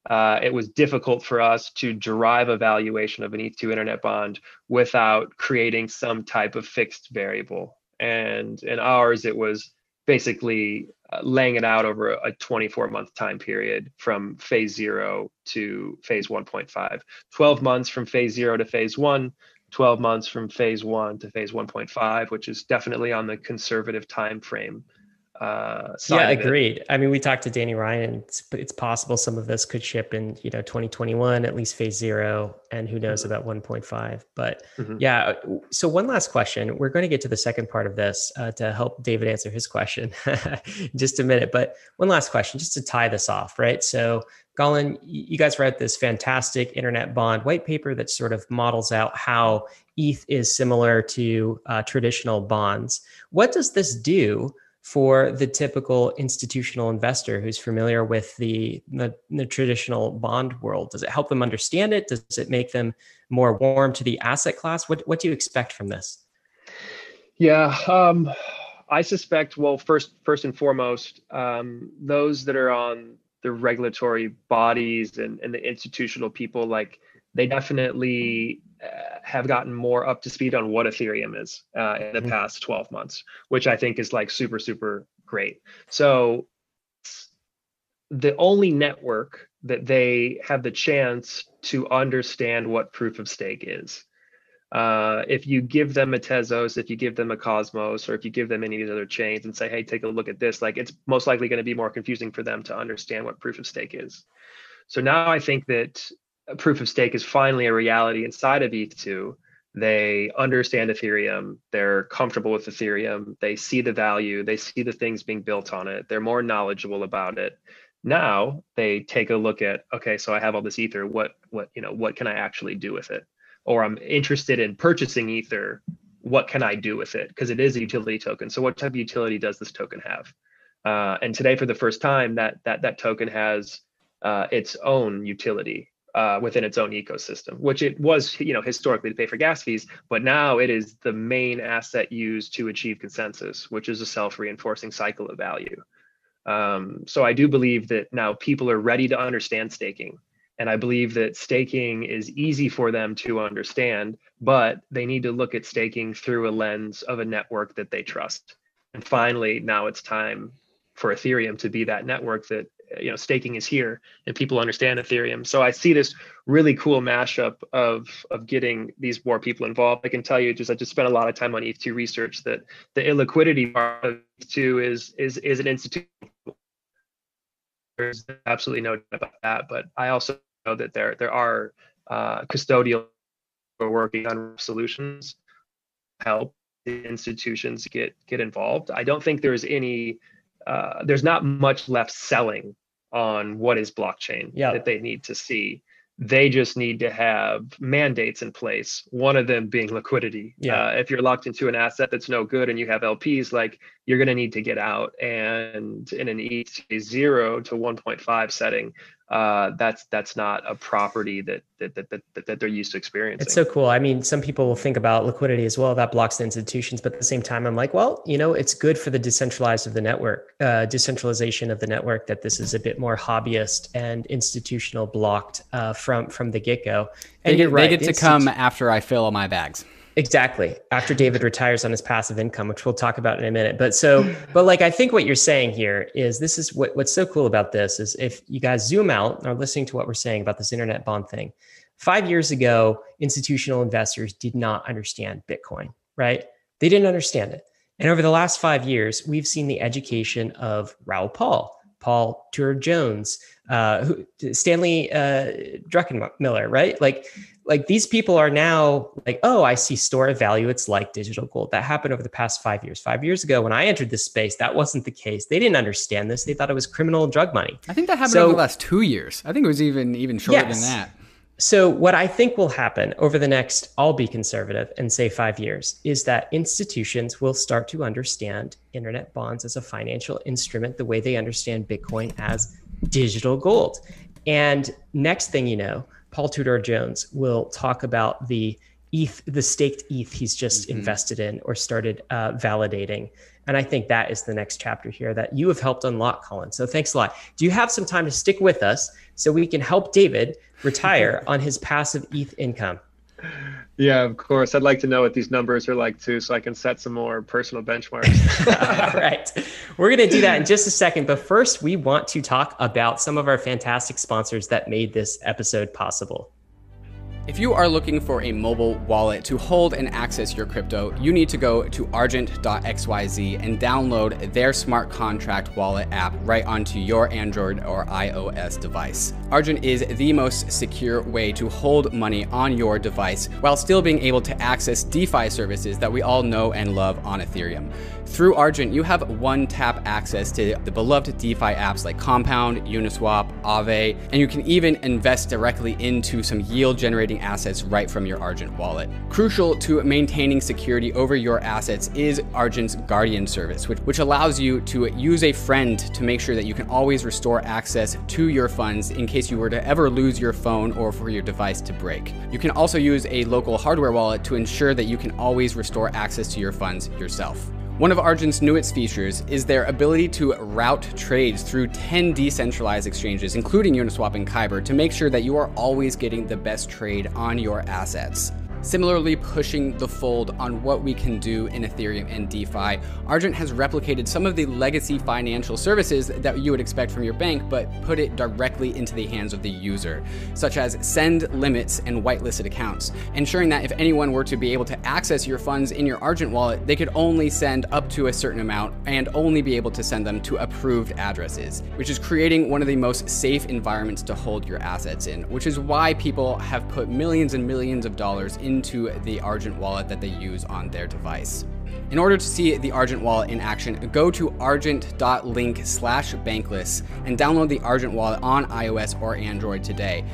Uh, it was difficult for us to derive a valuation of an ETH2 internet bond without creating some type of fixed variable and in ours it was basically uh, laying it out over a 24 month time period from phase zero to phase 1.5 12 months from phase zero to phase one 12 months from phase one to phase 1.5 which is definitely on the conservative time frame uh, yeah, agreed. I mean, we talked to Danny Ryan. It's, it's, possible some of this could ship in you know 2021, at least phase zero, and who knows mm-hmm. about 1.5. But mm-hmm. yeah, so one last question. We're going to get to the second part of this uh, to help David answer his question just a minute. But one last question, just to tie this off, right? So Galen, you guys wrote this fantastic internet bond white paper that sort of models out how ETH is similar to uh, traditional bonds. What does this do? For the typical institutional investor who's familiar with the, the, the, traditional bond world? Does it help them understand it? Does it make them more warm to the asset class? What, what do you expect from this? Yeah, um, I suspect, well, first, first and foremost, um, those that are on the regulatory bodies and, and the institutional people, like they definitely have gotten more up to speed on what Ethereum is uh, in the mm-hmm. past 12 months, which I think is like super, super great. So the only network that they have the chance to understand what proof of stake is. Uh, if you give them a Tezos, if you give them a Cosmos, or if you give them any of these other chains and say, hey, take a look at this, like it's most likely going to be more confusing for them to understand what proof of stake is. So now I think that proof of stake is finally a reality inside of ETH2. They understand Ethereum. They're comfortable with Ethereum. They see the value. They see the things being built on it. They're more knowledgeable about it. Now they take a look at, okay, so I have all this Ether. What, what, you know, what can I actually do with it? Or I'm interested in purchasing Ether. What can I do with it? Because it is a utility token. So what type of utility does this token have? Uh, and today, for the first time, that that that token has uh, its own utility uh, within its own ecosystem, which it was, you know, historically to pay for gas fees, but now it is the main asset used to achieve consensus, which is a self-reinforcing cycle of value. Um, so I do believe that now people are ready to understand staking, and I believe that staking is easy for them to understand, but they need to look at staking through a lens of a network that they trust. And finally, now it's time for Ethereum to be that network that you know staking is here and people understand ethereum. So i see this really cool mashup of of getting these more people involved. I can tell you just i just spent a lot of time on eth2 research that the illiquidity part of eth2 is is is an institution there's absolutely no doubt about that but i also know that there there are uh, custodial working on solutions help the institutions get get involved. I don't think there's any uh, there's not much left selling on what is blockchain yeah. that they need to see. They just need to have mandates in place. One of them being liquidity. Yeah. Uh, if you're locked into an asset that's no good and you have LPs, like you're going to need to get out. And in an ETH zero to 1.5 setting, uh, that's that's not a property that that, that that that they're used to experiencing. It's so cool. I mean, some people will think about liquidity as well. That blocks the institutions, but at the same time, I'm like, well, you know, it's good for the decentralized of the network, uh, decentralization of the network. That this is a bit more hobbyist and institutional blocked uh, from from the get go. And they get, right, they get to come after I fill all my bags. Exactly. After David retires on his passive income, which we'll talk about in a minute. But so, but like I think what you're saying here is this is what, what's so cool about this is if you guys zoom out and are listening to what we're saying about this internet bond thing. Five years ago, institutional investors did not understand Bitcoin, right? They didn't understand it. And over the last five years, we've seen the education of Raoul Pal, Paul Tudor Jones, uh, who, Stanley uh, Druckenmiller, right? Like, like these people are now like, oh, I see store of value. It's like digital gold. That happened over the past five years. Five years ago, when I entered this space, that wasn't the case. They didn't understand this. They thought it was criminal drug money. I think that happened so, over the last two years. I think it was even even shorter yes. than that. So, what I think will happen over the next, I'll be conservative and say five years, is that institutions will start to understand internet bonds as a financial instrument the way they understand Bitcoin as digital gold. And next thing you know, Paul Tudor Jones will talk about the ETH, the staked ETH he's just mm-hmm. invested in or started uh, validating. And I think that is the next chapter here that you have helped unlock, Collin. So thanks a lot. Do you have some time to stick with us so we can help David retire on his passive ETH income? Yeah, of course. I'd like to know what these numbers are like too, so I can set some more personal benchmarks. All right. We're going to do that in just a second. But first, we want to talk about some of our fantastic sponsors that made this episode possible. If you are looking for a mobile wallet to hold and access your crypto, you need to go to argent.xyz and download their smart contract wallet app right onto your Android or iOS device. Argent is the most secure way to hold money on your device while still being able to access DeFi services that we all know and love on Ethereum. Through Argent, you have one tap access to the beloved DeFi apps like Compound, Uniswap, Aave, and you can even invest directly into some yield generating assets right from your Argent wallet. Crucial to maintaining security over your assets is Argent's Guardian service, which, which allows you to use a friend to make sure that you can always restore access to your funds in case you were to ever lose your phone or for your device to break. You can also use a local hardware wallet to ensure that you can always restore access to your funds yourself. One of Argent's newest features is their ability to route trades through 10 decentralized exchanges, including Uniswap and Kyber, to make sure that you are always getting the best trade on your assets. Similarly, pushing the fold on what we can do in Ethereum and DeFi, Argent has replicated some of the legacy financial services that you would expect from your bank, but put it directly into the hands of the user, such as send limits and whitelisted accounts, ensuring that if anyone were to be able to access your funds in your Argent wallet, they could only send up to a certain amount and only be able to send them to approved addresses, which is creating one of the most safe environments to hold your assets in, which is why people have put millions and millions of dollars in into the Argent wallet that they use on their device. In order to see the Argent wallet in action, go to argent.link slash bankless and download the Argent wallet on iOS or Android today.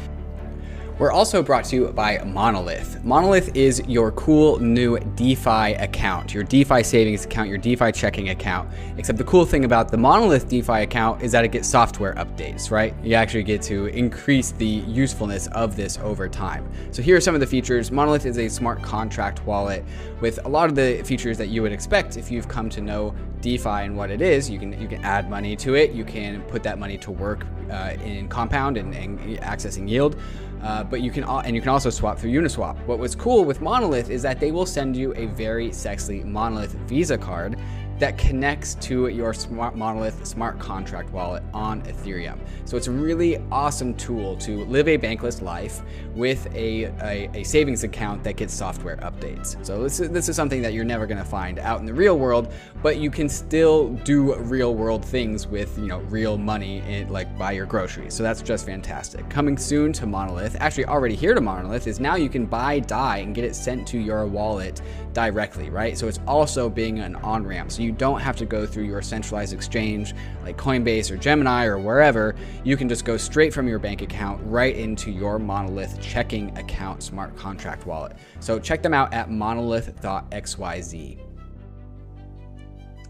We're also brought to you by Monolith. Monolith is your cool new DeFi account, your DeFi savings account, your DeFi checking account. Except the cool thing about the Monolith DeFi account is that it gets software updates, right? You actually get to increase the usefulness of this over time. So here are some of the features. Monolith is a smart contract wallet with a lot of the features that you would expect if you've come to know DeFi and what it is. You can you can add money to it. You can put that money to work uh, in Compound and, and accessing yield. Uh, but you can and you can also swap through Uniswap. What was cool with Monolith is that they will send you a very sexy Monolith Visa card that connects to your smart monolith smart contract wallet on Ethereum. So it's a really awesome tool to live a bankless life with a, a, a savings account that gets software updates. So this is, this is something that you're never going to find out in the real world, but you can still do real world things with you know real money in, like buy your groceries. So that's just fantastic. Coming soon to Monolith, actually already here to Monolith, is now you can buy DAI and get it sent to your wallet directly, right? So it's also being an on ramp. So you you don't have to go through your centralized exchange like Coinbase or Gemini or wherever. You can just go straight from your bank account right into your Monolith checking account smart contract wallet. So check them out at monolith.xyz.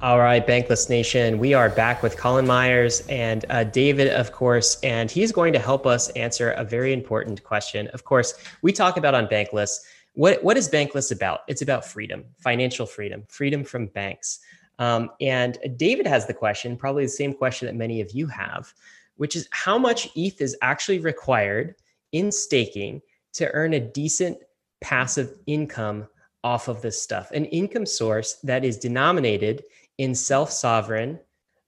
All right, Bankless Nation, we are back with Collin Myers and uh, David, of course, and he's going to help us answer a very important question. Of course, we talk about on Bankless what what is Bankless about? It's about freedom, financial freedom, freedom from banks. Um, and David has the question, probably the same question that many of you have, which is how much ETH is actually required in staking to earn a decent passive income off of this stuff, an income source that is denominated in self sovereign,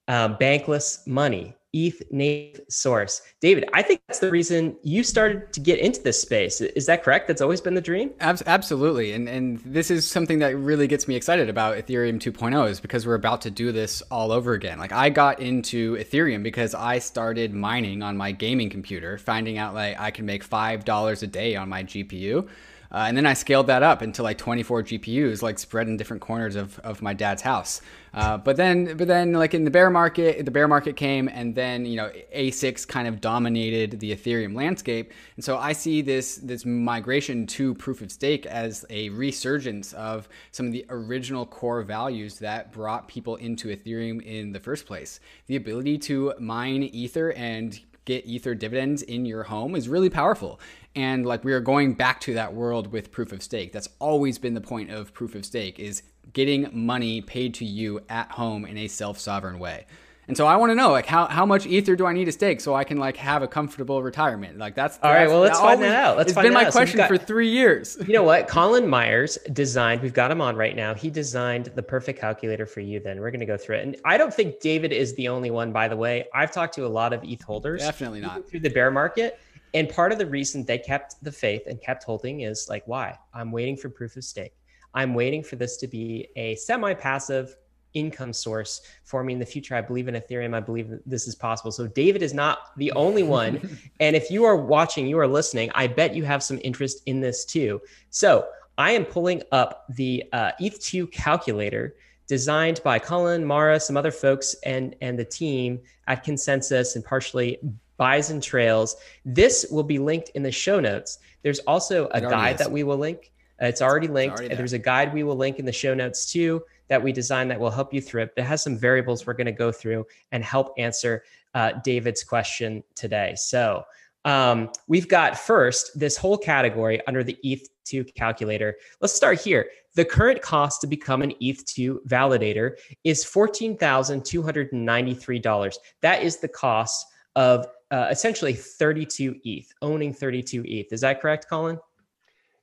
uh, bankless money. ETH native source. David, I think that's the reason you started to get into this space. Is that correct? That's always been the dream? Absolutely. And and this is something that really gets me excited about Ethereum 2.0 is because we're about to do this all over again. Like I got into Ethereum because I started mining on my gaming computer, finding out like I can make $5 a day on my GPU. Uh, and then I scaled that up into like 24 GPUs, like spread in different corners of, of my dad's house. Uh, but then, but then, like in the bear market, the bear market came, and then you know ASICs kind of dominated the Ethereum landscape. And so I see this this migration to proof of stake as a resurgence of some of the original core values that brought people into Ethereum in the first place. The ability to mine Ether and get ether dividends in your home is really powerful and like we are going back to that world with proof of stake that's always been the point of proof of stake is getting money paid to you at home in a self-sovereign way and so I want to know, like, how, how much ether do I need to stake so I can like have a comfortable retirement? Like, that's all right. Well, let's find that out. Let's it's find been my out. question so got, for three years. You know what? Collin Myers designed. We've got him on right now. He designed the perfect calculator for you. Then we're going to go through it. And I don't think David is the only one. By the way, I've talked to a lot of ETH holders. Definitely not through the bear market. And part of the reason they kept the faith and kept holding is like, why? I'm waiting for proof of stake. I'm waiting for this to be a semi-passive income source for me in the future. I believe in Ethereum. I believe this is possible. So David is not the only one. and if you are watching, you are listening, I bet you have some interest in this too. So I am pulling up the uh, ETH2 calculator designed by Collin, Mara, some other folks, and and the team at ConsenSys and partially Bison Trails. This will be linked in the show notes. There's also a guide is. that we will link. Uh, it's already linked. It's already There's a guide we will link in the show notes too that we designed that will help you through it. It has some variables we're going to go through and help answer uh, David's question today. So um, we've got first this whole category under the ETH2 calculator. Let's start here. The current cost to become an ETH2 validator is $14,293. That is the cost of uh, essentially 32 ETH, owning 32 ETH. Is that correct, Collin?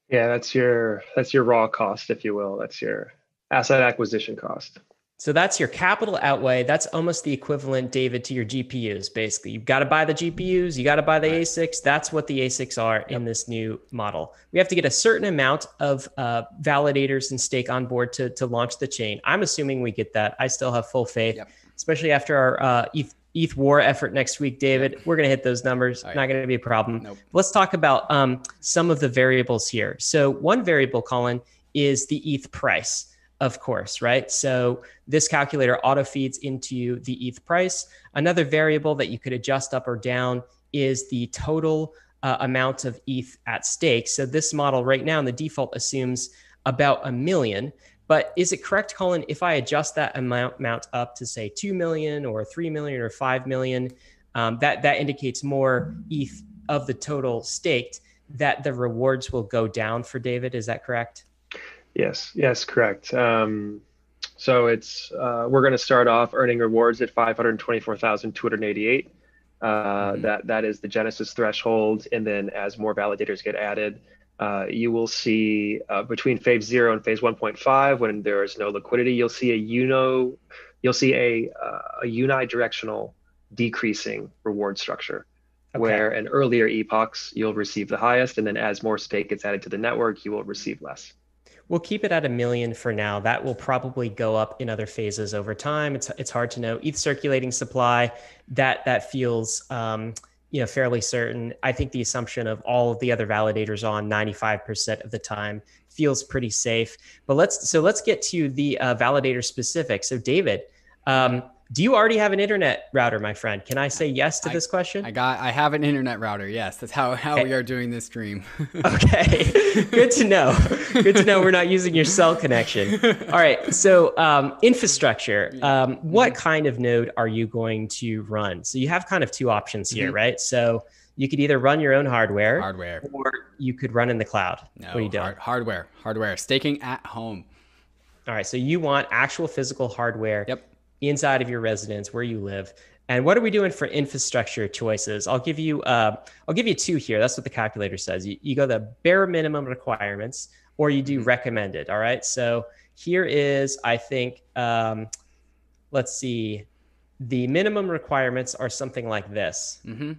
Yeah, that's your that's your raw cost, if you will. That's your asset acquisition cost. So that's your capital outlay. That's almost the equivalent, David, to your GPUs. Basically, you've got to buy the GPUs, you got to buy the right. ASICs. That's what the ASICs are yep. in this new model. We have to get a certain amount of uh, validators and stake on board to to launch the chain. I'm assuming we get that. I still have full faith, yep. especially after our uh, ETH, ETH War effort next week, David. We're going to hit those numbers. Right. Not going to be a problem. Nope. Let's talk about um, some of the variables here. So one variable, Collin, is the ETH price of course, right? So this calculator auto feeds into the ETH price. Another variable that you could adjust up or down is the total uh, amount of ETH at stake. So this model right now, in the default assumes about a million. But is it correct, Collin, if I adjust that amount, amount up to say 2 million or 3 million or 5 million, um, that, that indicates more ETH of the total staked, that the rewards will go down for David. Is that correct? Yes, yes, correct. Um, so it's uh, we're going to start off earning rewards at 524,288. Uh, mm-hmm. That that is the Genesis threshold, and then as more validators get added, uh, you will see uh, between phase zero and phase 1.5, when there is no liquidity, you'll see a uno, you'll see a uh, a unidirectional decreasing reward structure. Okay. Where in earlier epochs you'll receive the highest, and then as more stake gets added to the network, you will receive less. We'll keep it at a million for now. That will probably go up in other phases over time. It's it's hard to know. ETH circulating supply that that feels um, you know fairly certain. I think the assumption of all of the other validators on 95% of the time feels pretty safe. But let's so let's get to the uh, validator specific. So David. Um, do you already have an internet router, my friend? Can I say yes to I, this question? I got I have an internet router. Yes, that's how how okay. we are doing this stream. okay. Good to know. Good to know we're not using your cell connection. All right. So, um, infrastructure. Um, what mm-hmm. kind of node are you going to run? So you have kind of two options here, mm-hmm. right? So you could either run your own hardware, hardware, or you could run in the cloud. No, what are you doing? Hard, hardware, hardware, staking at home. All right. So you want actual physical hardware. Yep inside of your residence where you live. And what are we doing for infrastructure choices? I'll give you uh, I'll give you two here. That's what the calculator says. You, you go the bare minimum requirements, or you do mm-hmm. recommended. All right. So here is I think um, let's see. the minimum requirements are something like this: Mm-hmm.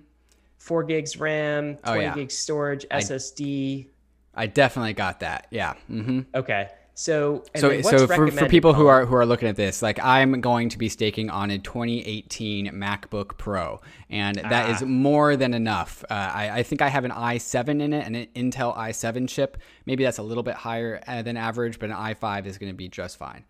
four gigs RAM, Oh, twenty yeah. gigs storage, SSD. I definitely got that. Yeah. Mm-hmm. Okay, so and So, what's so for, for people who are who are looking at this, like I'm going to be staking on a 2018 MacBook Pro, and that is Ah. more than enough. Uh, I, I think I have an i7 in it, an Intel i7 chip. Maybe that's a little bit higher uh, than average, but an i5 is going to be just fine.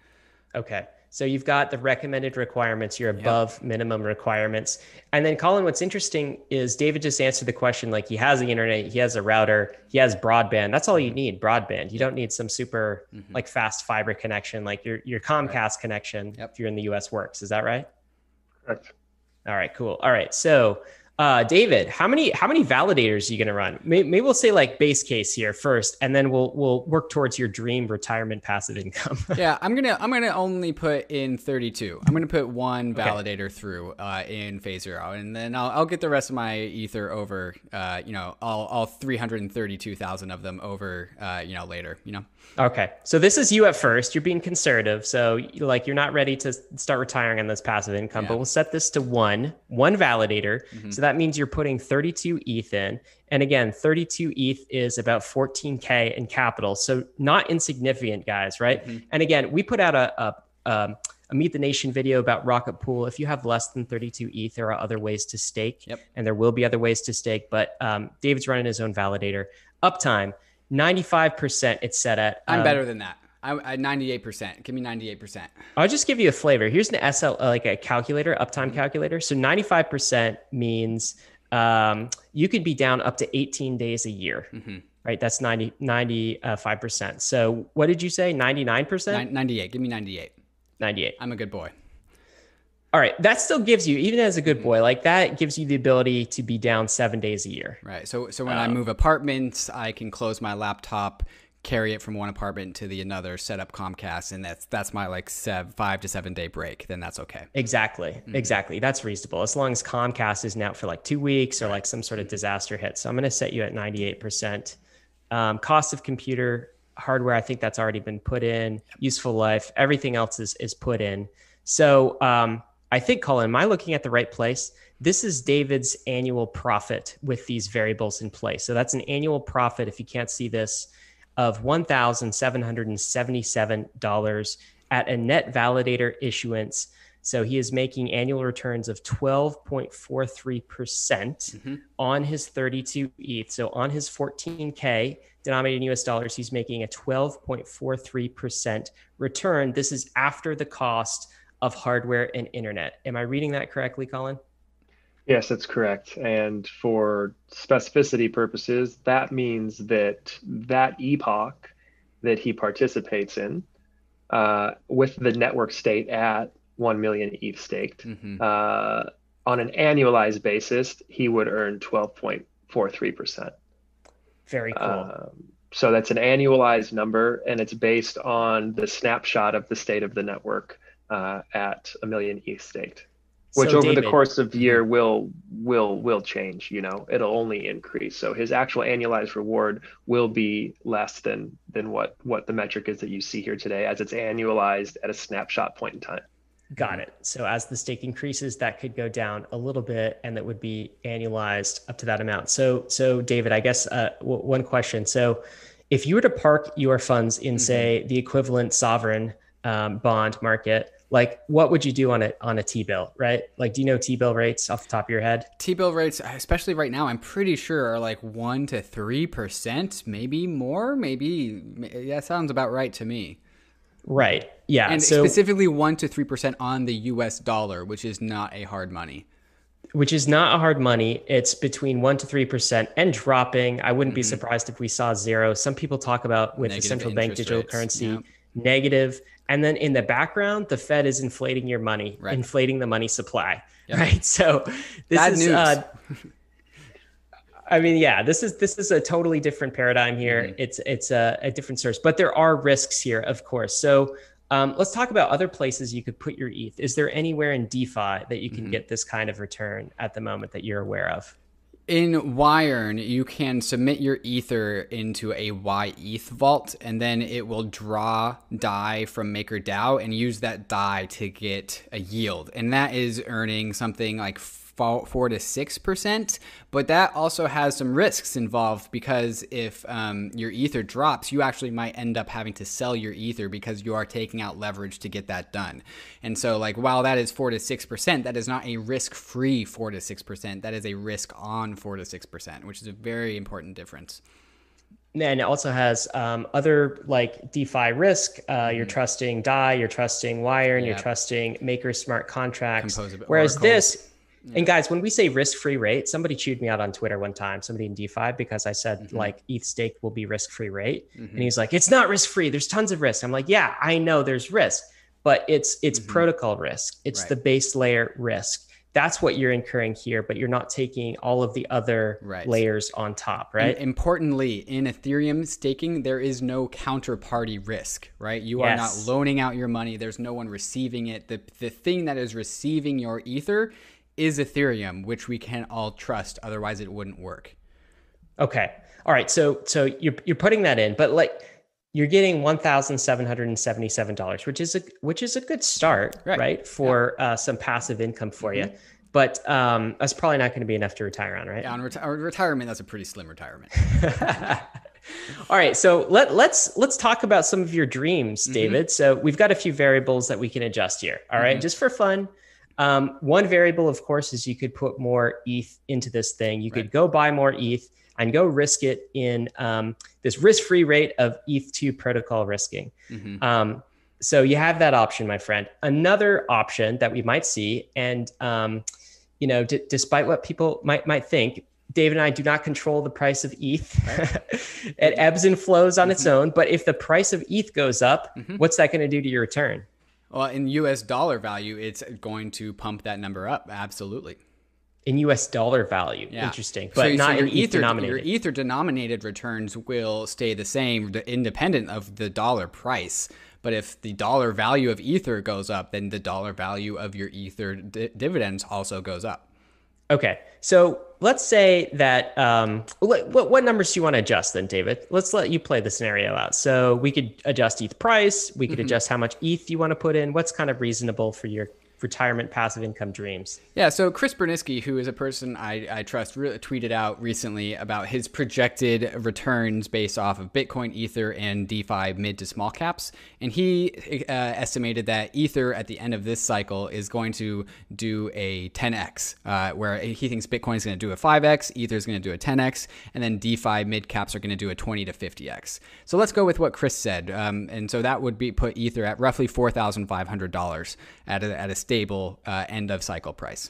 Okay. So you've got the recommended requirements, you're above minimum requirements. And then Collin, what's interesting is David just answered the question like he has the internet, he has a router, he has broadband. That's all you mm-hmm. need, broadband. You don't need some super mm-hmm. like fast fiber connection like your your Comcast connection Yep. if you're in the US works. Is that right? Correct. All right, cool. All right. So uh, David, how many how many validators are you going to run? Maybe, maybe we'll say like base case here first, and then we'll we'll work towards your dream retirement passive income. yeah, I'm gonna I'm gonna only put in 32. I'm gonna put one validator through uh, in phase zero, and then I'll, I'll get the rest of my ether over. Uh, you know, all all 332,000 of them over. Uh, you know, later. You know. Okay. So this is you at first. You're being conservative. So like you're not ready to start retiring on this passive income, but we'll set this to one, one validator. Mm-hmm. So that means you're putting 32 ETH in. And again, 32 ETH is about 14K in capital. So not insignificant, guys, right? Mm-hmm. And again, we put out a, a, um, a Meet the Nation video about Rocket Pool. If you have less than 32 ETH, there are other ways to stake. Yep. And there will be other ways to stake. But um, David's running his own validator. Uptime, 95% it's set at. I'm Um, better than that. I, I 98%. Give me 98%. I'll just give you a flavor. Here's an SL, uh, like a calculator, uptime calculator. So 95% means um, you could be down up to 18 days a year, Mhm. right? That's 90, 95%. So what did you say? 99%? Nin- 98. Give me 98. 98. I'm a good boy. All right. That still gives you, even as a good boy, like that gives you the ability to be down seven days a year. Right. So so when I move apartments, I can close my laptop, carry it from one apartment to the another, set up Comcast, and that's that's my like sev- five to seven day break. Then that's okay. Exactly. Mm-hmm. Exactly. That's reasonable. As long as Comcast isn't out for like two weeks or like some sort of disaster hit. So I'm going to set you at 98%. Um, cost of computer hardware, I think that's already been put in. Useful life, everything else is, is put in. So um, I think, Colin, am I looking at the right place? This is David's annual profit with these variables in place. So that's an annual profit, if you can't see this, of $1,777 at a net validator issuance. So he is making annual returns of 12.43% mm-hmm. on his 32 ETH. So on his 14K denominated in US dollars, he's making a 12.43% return. This is after the cost of hardware and internet. Am I reading that correctly, Collin? Yes, that's correct. And for specificity purposes, that means that that epoch that he participates in, uh, with the network state at 1 million ETH staked, Mhm. uh, on an annualized basis, he would earn 12.43%. Very cool. Um, so that's an annualized number, and it's based on the snapshot of the state of the network uh, at a million ETH staked which So, over the course of year will will will change you know it'll only increase so his actual annualized reward will be less than than what what the metric is that you see here today as it's annualized at a snapshot point in time Got it. So as the stake increases, that could go down a little bit, and that would be annualized up to that amount. So, so David, I guess uh, w- one question. So, if you were to park your funds in, say, the equivalent sovereign um, bond market, like what would you do on a on a T bill, right? Like, do you know T bill rates off the top of your head? T bill rates, especially right now, I'm pretty sure are like one to three percent, maybe more. Maybe that sounds about right to me. Right. Yeah. And so, specifically one to three percent on the U.S. dollar, which is not a hard money. which is not a hard money. It's between one to three percent and dropping. I wouldn't be Mhm. surprised if we saw zero. Some people talk about with the central bank digital rates, currency yeah. negative, and then in the background, the Fed is inflating your money, Right. inflating the money supply. Yep. Right. So this Bad is. Uh, I mean, yeah, this is this is a totally different paradigm here. Mhm. It's it's a, a different source, but there are risks here, of course. So um, let's talk about other places you could put your ETH. Is there anywhere in DeFi that you can Mhm. get this kind of return at the moment that you're aware of? In Yearn, you can submit your ether into a YETH vault, and then it will draw DAI from MakerDAO and use that DAI to get a yield. And that is earning something like four to six percent, but that also has some risks involved because if um, your ether drops, you actually might end up having to sell your ether because you are taking out leverage to get that done. And so, like, while that is four to six percent, that is not a risk-free four to six percent. That is a risk-on four to six percent, which is a very important difference. And it also has um, other like DeFi risk. Uh, you're mm-hmm. trusting DAI, you're trusting Wire, and yep. you're trusting Maker smart contracts. Whereas Oracle. this yeah. And guys, when we say risk-free rate, somebody chewed me out on Twitter one time, somebody in DeFi, because I said mm-hmm. like ETH stake will be risk-free rate, mm-hmm. and he's like, "It's not risk-free. There's tons of risk." I'm like, "Yeah, I know there's risk, but it's it's mm-hmm. protocol risk. It's right. the base layer risk. That's what you're incurring here, but you're not taking all of the other right. layers on top, right?" And importantly, in Ethereum staking, there is no counterparty risk, right? You yes. are not loaning out your money. There's no one receiving it. The the thing that is receiving your ether is Ethereum, which we can all trust. Otherwise, it wouldn't work. Okay. All right. So so you're you're putting that in, but like you're getting one thousand seven hundred and seventy seven dollars, which is a which is a good start, right? right for yeah. uh, some passive income for mm-hmm. you. But um, that's probably not going to be enough to retire on, right? Yeah, on reti- retirement, that's a pretty slim retirement. All right, so let let's let's talk about some of your dreams, mm-hmm. David. Mm-hmm. So we've got a few variables that we can adjust here. All right, mm-hmm. just for fun, um, one variable, of course, is you could put more ETH into this thing. You right. could go buy more ETH and go risk it in um, this risk-free rate of ETH2 protocol risking. Mm-hmm. Um, so you have that option, my friend. Another option that we might see, and um, you know, d- despite what people might might think, David and I do not control the price of ETH. Right. it ebbs and flows on mm-hmm. its own. But if the price of ETH goes up, mm-hmm. what's that going to do to your return? Well, in US dollar value, it's going to pump that number up. Absolutely. In US dollar value. Yeah. Interesting. But so, not so your in ether, denominated. Your ether denominated returns will stay the same independent of the dollar price. But if the dollar value of ether goes up, then the dollar value of your ether dividends also goes up. Okay. So let's say that um, what, what numbers do you want to adjust then, David? Let's let you play the scenario out. So we could adjust ETH price. We could mm-hmm. adjust how much ETH you want to put in. What's kind of reasonable for your retirement passive income dreams. Yeah, so Chris Burniske, who is a person I, I trust, re- tweeted out recently about his projected returns based off of Bitcoin, Ether, and DeFi mid to small caps. And he uh, estimated that Ether at the end of this cycle is going to do a 10x, uh, where he thinks Bitcoin is going to do a 5x, Ether is going to do a 10x, and then DeFi mid caps are going to do a 20 to 50x. So let's go with what Chris said. Um, and so that would be put Ether at roughly $4,500 at a, at a stable uh, end of cycle price.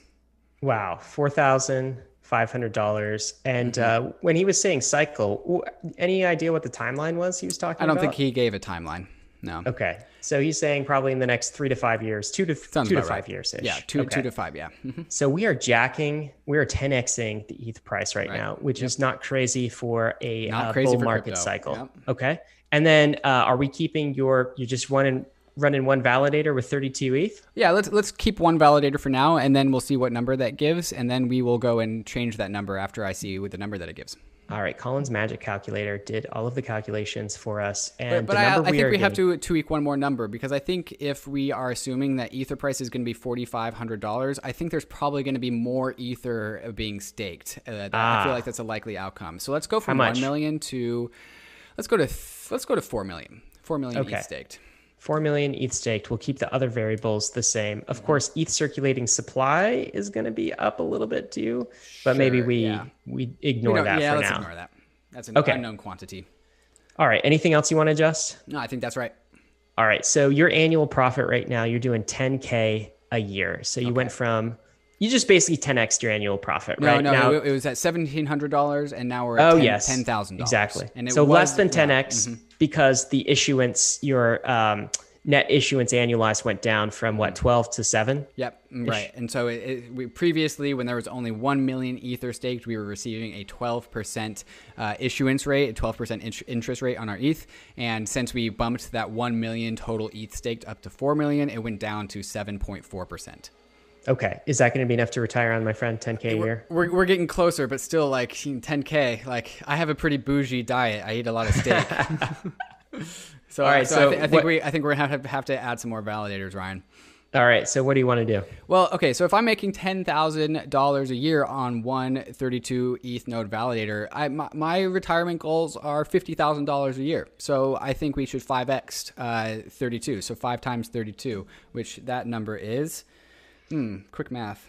Wow, four thousand five hundred dollars. And mm-hmm. uh, when he was saying cycle, any idea what the timeline was he was talking? I don't about? think he gave a timeline. No. Okay, so he's saying probably in the next three to five years, two to Sounds two to five right. years. Yeah, two okay. two to five. Yeah. Mm-hmm. So we are jacking, we are 10xing the ETH price right, right. now, which yep. is not crazy for a uh, bull market crypto. cycle. Yep. Okay, and then uh, are we keeping your? You just running running one validator with 32 ETH? Yeah, let's let's keep one validator for now, and then we'll see what number that gives, and then we will go and change that number after I see with the number that it gives. All right, Collin's magic calculator did all of the calculations for us, and but, but I, I, think we getting... have to tweak one more number because I think if we are assuming that Ether price is going to be forty five hundred dollars, I think there's probably going to be more Ether being staked. Uh, ah. I feel like that's a likely outcome. So let's go from one million to let's go to let's go to four million. Four million okay. ETH staked. 4 million ETH staked. We'll keep the other variables the same. Of course, ETH circulating supply is going to be up a little bit too, but maybe we yeah. we ignore we that yeah, for let's now. ignore that. That's an okay. unknown quantity. All right. Anything else you want to adjust? No, I think that's right. All right. So your annual profit right now, you're doing 10k a year. So you okay. went from you just basically 10x your annual profit, right? No, no, now, it was at seventeen hundred dollars, and now we're at oh 10, yes, ten thousand dollars exactly. And so was, less than 10x yeah, mm-hmm. Because the issuance, your um, net issuance annualized went down from what 12 to 7 yep right and so it, it, we previously when there was only 1 million ether staked we were receiving a 12% uh, issuance rate a 12% in- interest rate on our eth and since we bumped that 1 million total eth staked up to 4 million it went down to 7.4% Okay. Is that going to be enough to retire on, my friend? 10K a year? We're, we're getting closer, but still like 10K. Like I have a pretty bougie diet. I eat a lot of steak. so, All right, so, so I, th- I, think what, we I think we're gonna have, to, have to add some more validators, Ryan. All right. So what do you want to do? Well, okay. So if I'm making ten thousand dollars a year on one 32 ETH node validator, I, my, my retirement goals are fifty thousand dollars a year. So I think we should five x uh, 32. So five times 32, which that number is, hmm, quick math.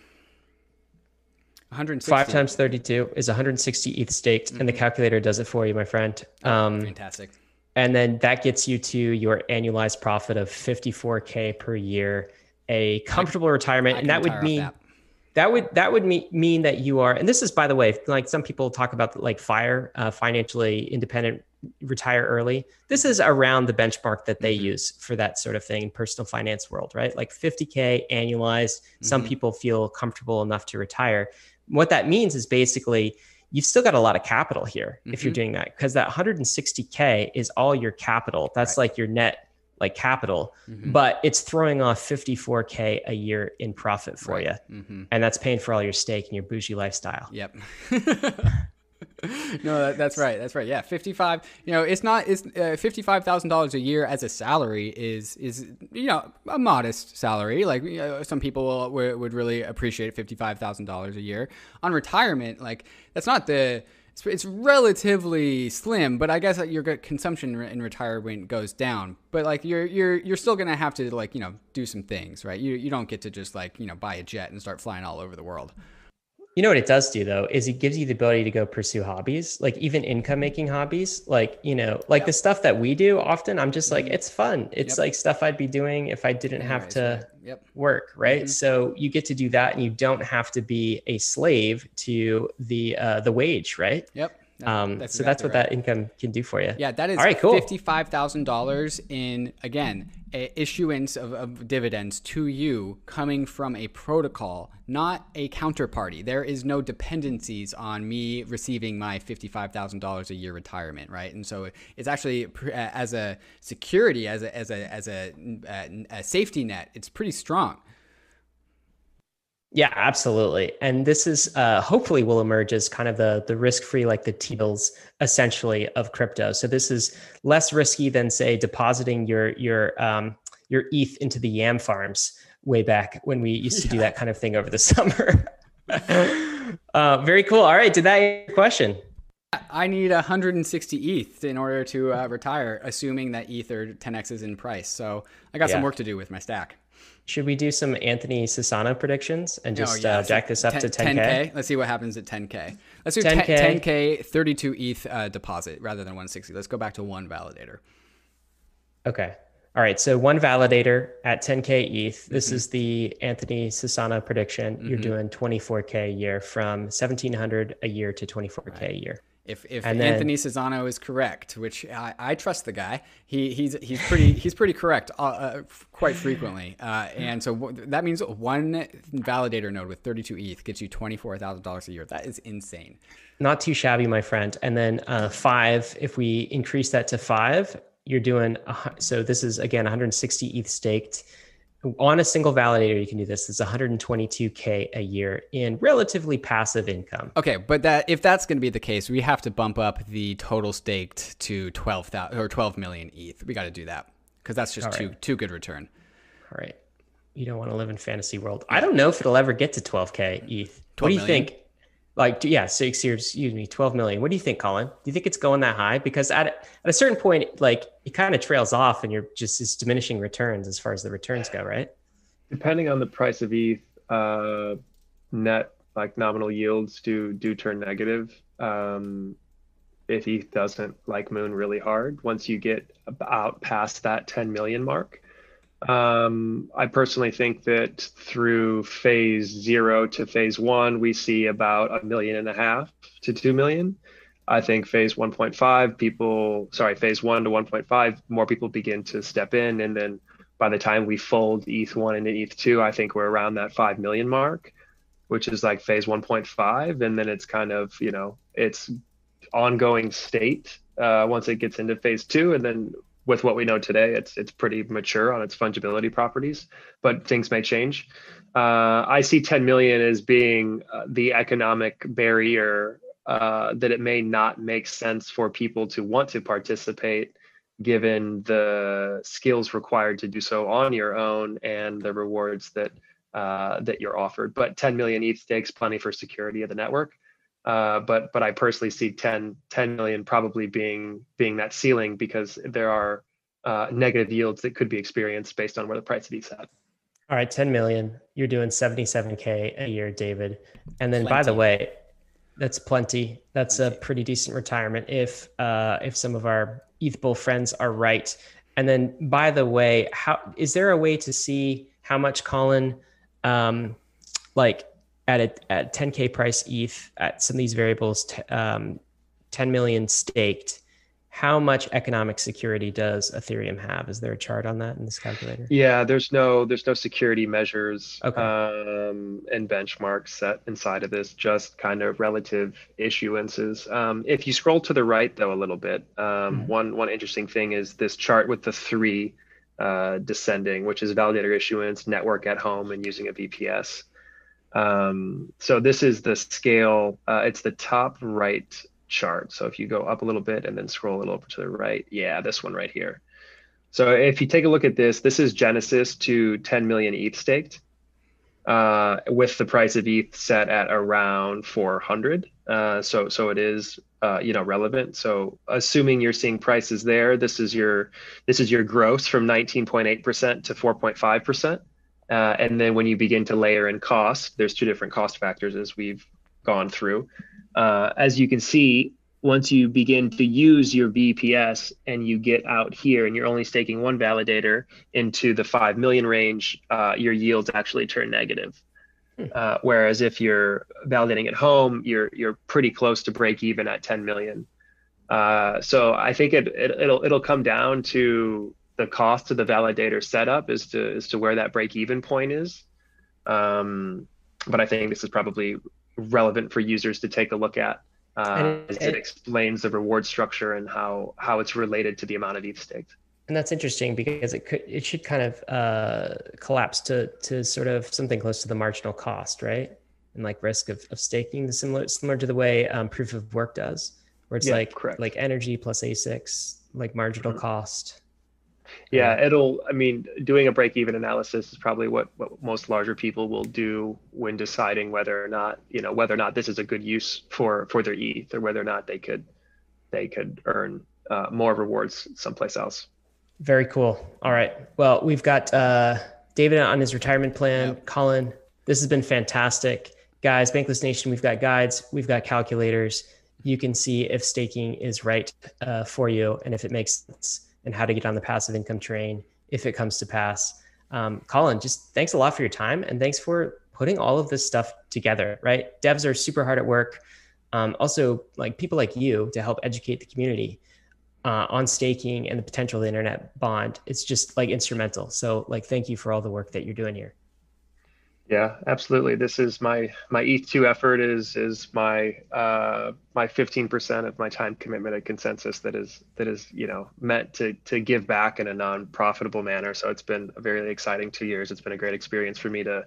160. Five times 32 is 160 ETH staked, mm-hmm. and the mm-hmm. calculator does it for you, my friend. Um, Fantastic. And then that gets you to your annualized profit of 54K per year a comfortable I, retirement, I and that would mean that. That. would that would mean mean that you are. And this is, by the way, like some people talk about, like fire, uh, financially independent, retire early. This is around the benchmark that they mm-hmm. use for that sort of thing in personal finance world, right? Like 50k annualized. Mm-hmm. Some people feel comfortable enough to retire. What that means is basically you've still got a lot of capital here mm-hmm. if you're mm-hmm. doing that because that 160k is all your capital. That's right. like your net like capital, mm-hmm. but it's throwing off 54K a year in profit for right. you. Mm-hmm. And that's paying for all your steak and your bougie lifestyle. Yep. no, that, that's right. That's right. Yeah, fifty-five. You know, it's not. It's uh, fifty-five thousand dollars a year as a salary is is you know a modest salary. Like you know, some people would, would really appreciate fifty-five thousand dollars a year on retirement. Like that's not the it's, it's relatively slim, but I guess your consumption in retirement goes down. But like you're you're you're still gonna have to like you know do some things, right? You you don't get to just like you know buy a jet and start flying all over the world. You know what it does do though is it gives you the ability to go pursue hobbies, like even income making hobbies, like you know, like yep. the stuff that we do. Often, I'm just like, mm-hmm. it's fun. It's yep. like stuff I'd be doing if I didn't have to yep. work, right? Mm-hmm. So you get to do that, and you don't have to be a slave to the uh, the wage, right? Yep. Um, that's so exactly that's what right. that income can do for you. Yeah, that is All right, cool. fifty-five thousand dollars in again issuance of, of, dividends to you coming from a protocol, not a counterparty. There is no dependencies on me receiving my fifty-five thousand dollars a year retirement, right? And so it's actually as a security, as a as a as a, a safety net, it's pretty strong. Yeah, absolutely. And this is uh, hopefully will emerge as kind of the the risk free, like the T bills essentially of crypto. So this is less risky than say depositing your your um, your ETH into the yam farms way back when we used to yeah. do that kind of thing over the summer. uh, very cool. All right, did that answer your question? I need 160 ETH in order to uh, retire, assuming that ETH are 10x is in price. So I got yeah. some work to do with my stack. Should we do some Anthony Sassano predictions and just oh, yeah. uh, jack this up 10, to 10K? 10K? Let's see what happens at 10K. Let's do 10K, 10K 32 ETH uh, deposit rather than 160. Let's go back to one validator. Okay. All right. So one validator at 10K ETH. This mm-hmm. is the Anthony Sassano prediction. Mm-hmm. You're doing 24K a year from 1700 a year to 24K right. a year. If if and Anthony then, Sassano is correct, which I, I trust the guy, he he's he's pretty he's pretty correct uh, uh, quite frequently, uh, and so w- that means one validator node with 32 ETH gets you twenty four thousand dollars a year. That is insane. Not too shabby, my friend. And then uh, five, if we increase that to five, you're doing so. This is again 160 ETH staked on a single validator you can do this it's 122k a year in relatively passive income. Okay but that if that's going to be the case we have to bump up the total staked to 12,000 or 12 million eth we got to do that because that's just too too good return. All right. You don't want to live in fantasy world. I don't know if it'll ever get to 12k eth what do you million? think like yeah six years excuse me 12 million. What do you think Collin? Do you think it's going that high? Because at, at a certain point like it kind of trails off and you're just it's diminishing returns as far as the returns go right? Depending on the price of eth uh, net like nominal yields do do turn negative. Um, if eth doesn't like moon really hard once you get about past that 10 million mark um, I personally think that through phase zero to phase one, we see about a million and a half to two million. I think phase 1.5, people, sorry, phase one to 1.5, more people begin to step in. And then by the time we fold ETH1 into ETH2, I think we're around that 5 million mark, which is like phase 1.5. And then it's kind of, you know, it's ongoing state uh, once it gets into phase two. And then with what we know today, it's it's pretty mature on its fungibility properties, but things may change. Uh, I see 10 million as being uh, the economic barrier uh, that it may not make sense for people to want to participate given the skills required to do so on your own and the rewards that uh, that you're offered. But 10 million ETH stakes plenty for security of the network. Uh, but but I personally see 10, 10 million probably being being that ceiling because there are uh, negative yields that could be experienced based on where the price of ETH's at. All right, 10 million. You're doing 77k a year, David. And then plenty. by the way, that's plenty. That's plenty. a pretty decent retirement if uh, if some of our ETH Bull friends are right. And then by the way, how is there a way to see how much Collin um, like at a at 10k price ETH at some of these variables, t- um, 10 million staked. How much economic security does Ethereum have? Is there a chart on that in this calculator? Yeah, there's no there's no security measures okay. um, and benchmarks set inside of this. Just kind of relative issuances. Um, if you scroll to the right though a little bit, um, mm-hmm. one one interesting thing is this chart with the three uh, descending, which is validator issuance, network at home, and using a VPS. Um, so this is the scale. Uh, it's the top right chart. So if you go up a little bit and then scroll a little over to the right, yeah, this one right here. So if you take a look at this, this is Genesis to 10 million ETH staked, uh, with the price of ETH set at around 400. Uh, so so it is uh, you know relevant. So assuming you're seeing prices there, this is your this is your gross from 19.8% to 4.5%. Uh, and then when you begin to layer in cost, there's two different cost factors as we've gone through. Uh, as you can see, once you begin to use your VPS and you get out here and you're only staking one validator into the 5 million range, uh, your yields actually turn negative. Hmm. Uh, whereas if you're validating at home, you're you're pretty close to break even at 10 million. Uh, so I think it, it it'll it'll come down to the cost of the validator setup as to as to where that break even point is. Um, but I think this is probably relevant for users to take a look at uh, as it, it explains the reward structure and how how it's related to the amount of ETH staked. And that's interesting because it could it should kind of uh, collapse to to sort of something close to the marginal cost, right? And like risk of, of staking, similar similar to the way um, proof of work does, where it's yeah, like correct. like energy plus ASICs, like marginal mm-hmm. cost yeah, it'll. I mean, doing a break-even analysis is probably what, what most larger people will do when deciding whether or not you know whether or not this is a good use for for their ETH or whether or not they could they could earn uh, more rewards someplace else. Very cool. All right. Well, we've got uh, David on his retirement plan. Yep. Collin, this has been fantastic, guys. Bankless Nation, we've got guides, we've got calculators. You can see if staking is right uh, for you and if it makes sense and how to get on the passive income train if it comes to pass. Um, Collin, just thanks a lot for your time and thanks for putting all of this stuff together, right? Devs are super hard at work. Um, also, like people like you to help educate the community uh, on staking and the potential of the internet bond. It's just like instrumental. So, like, thank you for all the work that you're doing here. Yeah, absolutely. This is my my ETH2 effort is is my uh, my 15% of my time commitment at ConsenSys that is that is you know meant to to give back in a non-profitable manner. So it's been a very exciting two years. It's been a great experience for me to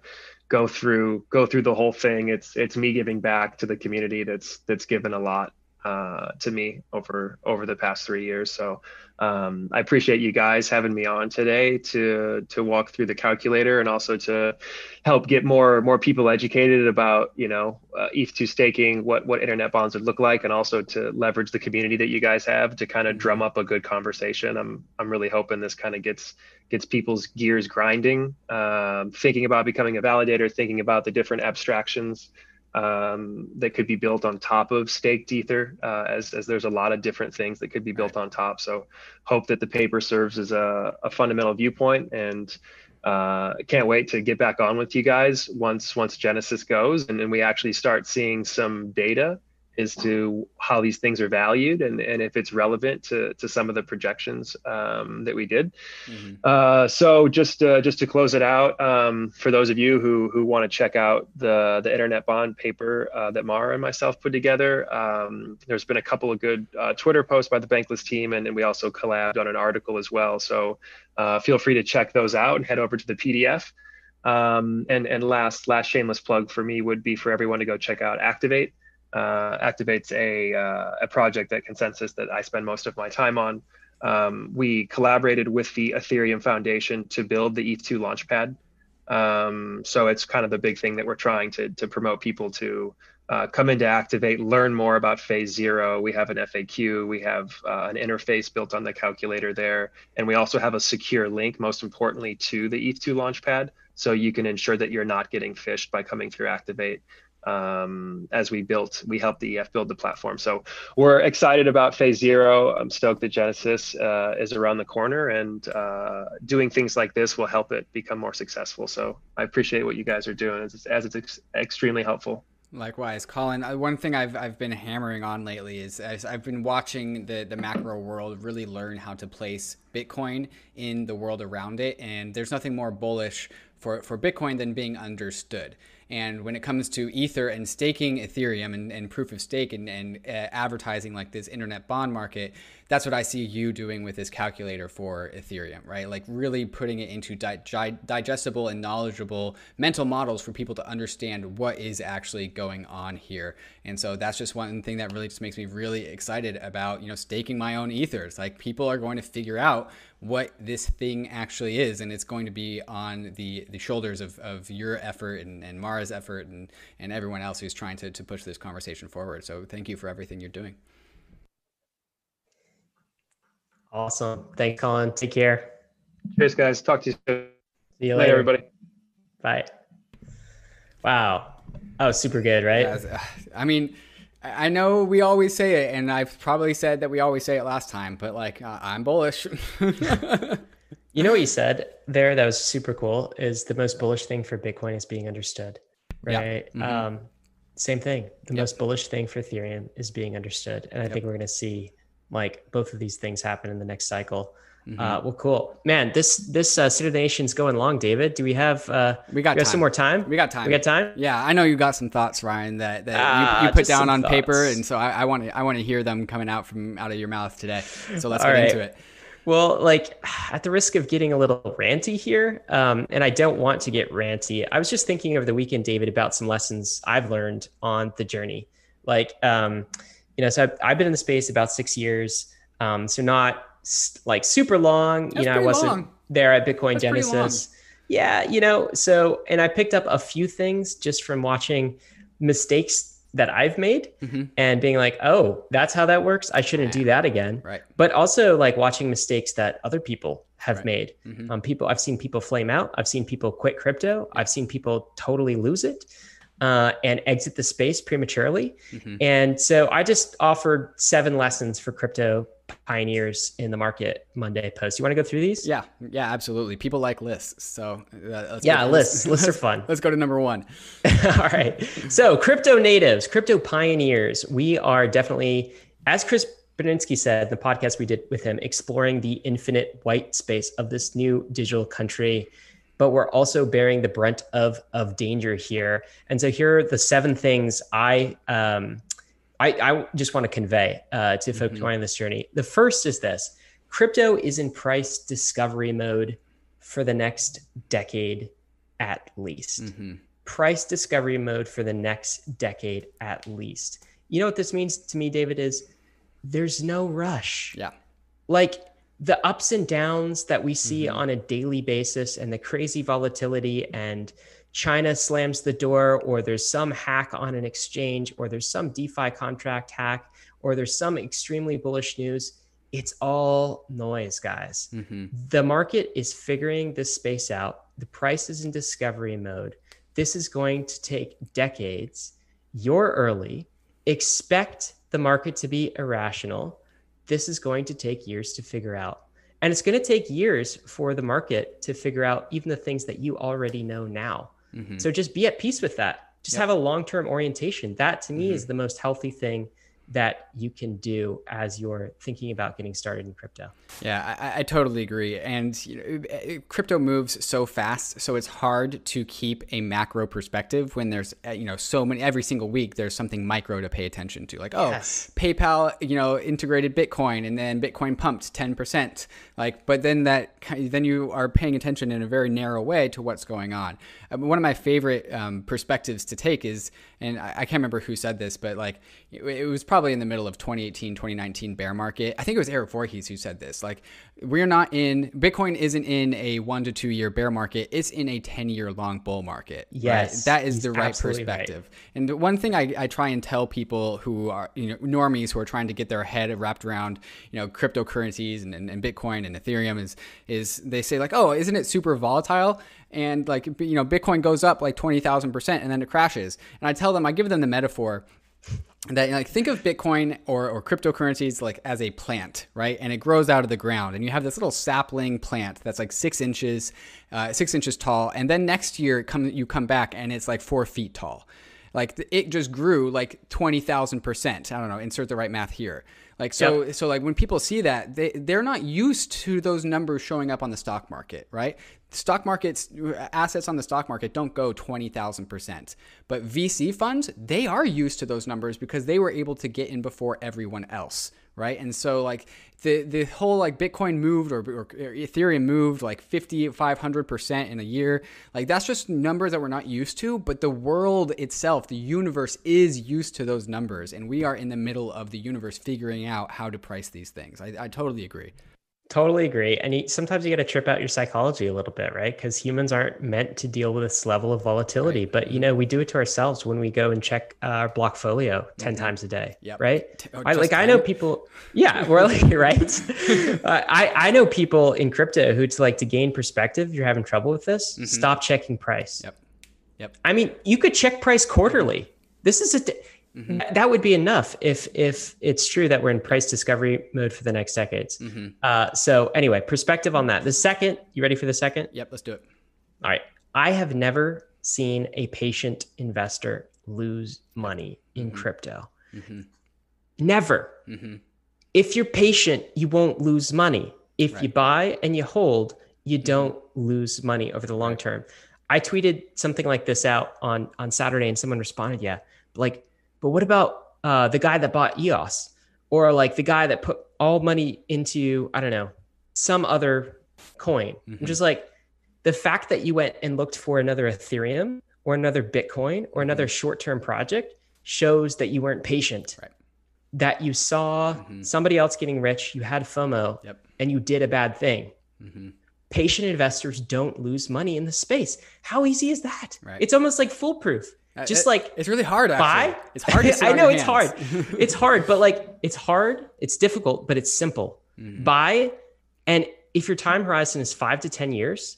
go through go through the whole thing. It's it's me giving back to the community that's that's given a lot uh, to me over over the past three years. So um, I appreciate you guys having me on today to to walk through the calculator and also to help get more more people educated about you know uh, ETH2 staking, what what internet bonds would look like, and also to leverage the community that you guys have to kind of drum up a good conversation. I'm I'm really hoping this kind of gets gets people's gears grinding, um, thinking about becoming a validator, thinking about the different abstractions um, that could be built on top of staked ether uh, as, as there's a lot of different things that could be built on top. So hope that the paper serves as a, a fundamental viewpoint and uh, can't wait to get back on with you guys once once genesis goes and then we actually start seeing some data as to how these things are valued and, and if it's relevant to, to some of the projections um, that we did. Mm-hmm. Uh, so just uh, just to close it out, um, for those of you who who want to check out the the internet bond paper uh, that Mara and myself put together, um, there's been a couple of good uh, Twitter posts by the Bankless team, and, and we also collabed on an article as well. So uh, feel free to check those out and head over to the PDF. Um, and and last last shameless plug for me would be for everyone to go check out Activate uh, activates a, uh, a project at ConsenSys that I spend most of my time on. Um, we collaborated with the Ethereum Foundation to build the ETH2 Launchpad. Um, so it's kind of the big thing that we're trying to, to promote people to uh, come into Activate, learn more about Phase Zero. We have an FAQ, we have uh, an interface built on the calculator there, and we also have a secure link, most importantly, to the ETH2 Launchpad. So you can ensure that you're not getting phished by coming through Activate um, as we built, we helped the EF build the platform. So we're excited about phase zero. I'm stoked that Genesis uh, is around the corner and uh, doing things like this will help it become more successful. So I appreciate what you guys are doing as, as it's ex- extremely helpful. Likewise, Collin. Uh, one thing I've, I've been hammering on lately is I've been watching the, the macro world really learn how to place Bitcoin in the world around it. And there's nothing more bullish for, for Bitcoin than being understood. And when it comes to Ether and staking Ethereum and, and proof of stake and, and uh, advertising like this internet bond market, that's what I see you doing with this calculator for Ethereum, right? Like really putting it into di- di- digestible and knowledgeable mental models for people to understand what is actually going on here. And so that's just one thing that really just makes me really excited about, you know, staking my own ethers. Like people are going to figure out what this thing actually is and it's going to be on the the shoulders of, of your effort and, and Mara's effort and, and everyone else who's trying to, to push this conversation forward. So thank you for everything you're doing. Awesome. Thanks, Collin. Take care. Cheers, guys. Talk to you soon. See you later. everybody. Bye. Wow. Oh, super good, right? Uh, I mean, I know we always say it, and I've probably said that we always say it last time, but like uh, I'm bullish. you know what you said there that was super cool is the most bullish thing for Bitcoin is being understood, right? Mm-hmm. Um, same thing. The yep. most bullish thing for Ethereum is being understood, and I yep. think we're going to see like both of these things happen in the next cycle. Mm-hmm. Uh, well, cool, man. This this uh, State of the Nation's going long, David. Do we have uh, we got, we have some more time? We got time. We got time. Yeah, I know you got some thoughts, Ryan, that, that ah, you, you, put down on thoughts. paper, and so I want to I want to hear them coming out from out of your mouth today. So let's get right. into it. Well, like at the risk of getting a little ranty here, um, and I don't want to get ranty, I was just thinking over the weekend, David, about some lessons I've learned on the journey. Like, um, you know, so I've, I've been in the space about six years, um, so not like super long. That's you know, I wasn't long. there at Bitcoin That's Genesis. Yeah, you know, so and I picked up a few things just from watching mistakes that I've made mm-hmm. and being like, oh, that's how that works. I shouldn't do that again. Right. But also like watching mistakes that other people have right. made. Mm-hmm. Um, people, I've seen people flame out. I've seen people quit crypto. I've seen people totally lose it uh, and exit the space prematurely. Mm-hmm. And so I just offered seven lessons for crypto pioneers in the market Monday post. You want to go through these? Yeah, yeah, absolutely. People like lists, so uh, yeah, lists. lists are fun. Let's go to number one. All right. So crypto natives, crypto pioneers. We are definitely, as Chris Burniske said, in the podcast we did with him, exploring the infinite white space of this new digital country but we're also bearing the brunt of of danger here. And so here are the seven things I um, I, I just want to convey uh, to folks mm-hmm. on this journey. The first is this: crypto is in price discovery mode for the next decade at least. Mm-hmm. Price discovery mode for the next decade at least. You know what this means to me, David? Is there's no rush. Yeah. Like the ups and downs that we see mm-hmm. on a daily basis and the crazy volatility and China slams the door or there's some hack on an exchange or there's some DeFi contract hack or there's some extremely bullish news. It's all noise, guys. Mm-hmm. The market is figuring this space out. The price is in discovery mode. This is going to take decades. You're early. Expect the market to be irrational this is going to take years to figure out. And it's going to take years for the market to figure out even the things that you already know now. Mm-hmm. So just be at peace with that. Just Yep. have a long-term orientation. That to me Mhm. is the most healthy thing that you can do as you're thinking about getting started in crypto. Yeah, I, I totally agree. And you know, crypto moves so fast, so it's hard to keep a macro perspective when there's uh, you know so many every single week there's something micro to pay attention to. Like oh, Yes. PayPal you know integrated Bitcoin and then Bitcoin pumped ten percent. Like, but then that then you are paying attention in a very narrow way to what's going on. Um, one of my favorite um, perspectives to take is, and I, I can't remember who said this, but like it, it was probably in the middle of 2018, 2019 bear market. I think it was Eric Voorhees who said this. Like, we're not in Bitcoin isn't in a one to two year bear market. It's in a 10 year long bull market. right? Yes, that is the right absolutely right. perspective. And the one thing I, I try and tell people who are you know normies who are trying to get their head wrapped around you know cryptocurrencies and, and, and Bitcoin and Ethereum is is they say like oh isn't it super volatile and like you know Bitcoin goes up like twenty thousand percent and then it crashes. And I tell them I give them the metaphor that like think of bitcoin or, or cryptocurrencies like as a plant right? And it grows out of the ground and you have this little sapling plant that's like six inches uh, six inches tall and then next year it come, you come back and it's like four feet tall. Like it just grew like 20000 percent. I don't know insert the right math here. Like so so like when people see that they they're not used to those numbers showing up on the stock market right stock markets assets on the stock market don't go 20,000%. But VC funds, they are used to those numbers because they were able to get in before everyone else, right? And so like the the whole like Bitcoin moved or, or Ethereum moved like 50 500% in a year. Like that's just numbers that we're not used to, but the world itself, the universe is used to those numbers and we are in the middle of the universe figuring out how to price these things. I, I totally agree. Totally agree. And you, sometimes you got to trip out your psychology a little bit, right? Because humans aren't meant to deal with this level of volatility. Right. But you know, we do it to ourselves when we go and check our Blockfolio 10 Mhm. times a day, Yep. right? T- I, just like I know people, yeah, we're like right. uh, I I know people in crypto who to like to gain perspective. You're having trouble with this. Mhm. Stop checking price. Yep. Yep. I mean, you could check price quarterly. This is a d- Mhm. that would be enough if if it's true that we're in price discovery mode for the next decades. Mhm. Uh, so anyway, perspective on that. The second, you ready for the second? Yep, let's do it. All right. I have never seen a patient investor lose money in Mhm. crypto. Mhm. Never. Mhm. If you're patient, you won't lose money. If you buy and you hold, you don't lose money over the long term. I tweeted something like this out on on Saturday, and someone responded, "Yeah, like, but what about uh, the guy that bought EOS, or like the guy that put all money into I don't know some other coin?" I'm Mhm. just like, the fact that you went and looked for another Ethereum or another Bitcoin or another short term project shows that you weren't patient. Mm-hmm. Right. That you saw Mhm. somebody else getting rich, you had FOMO, Yep. and you did a bad thing. Mhm. Patient investors don't lose money in the space. How easy is that? Right. It's almost like foolproof. Uh, Just like it's really hard. Actually. buy. It's hard. To I know it's hands. hard. It's hard, but like it's hard, it's difficult, but it's simple. Mhm. Buy, and if your time horizon is five to 10 years,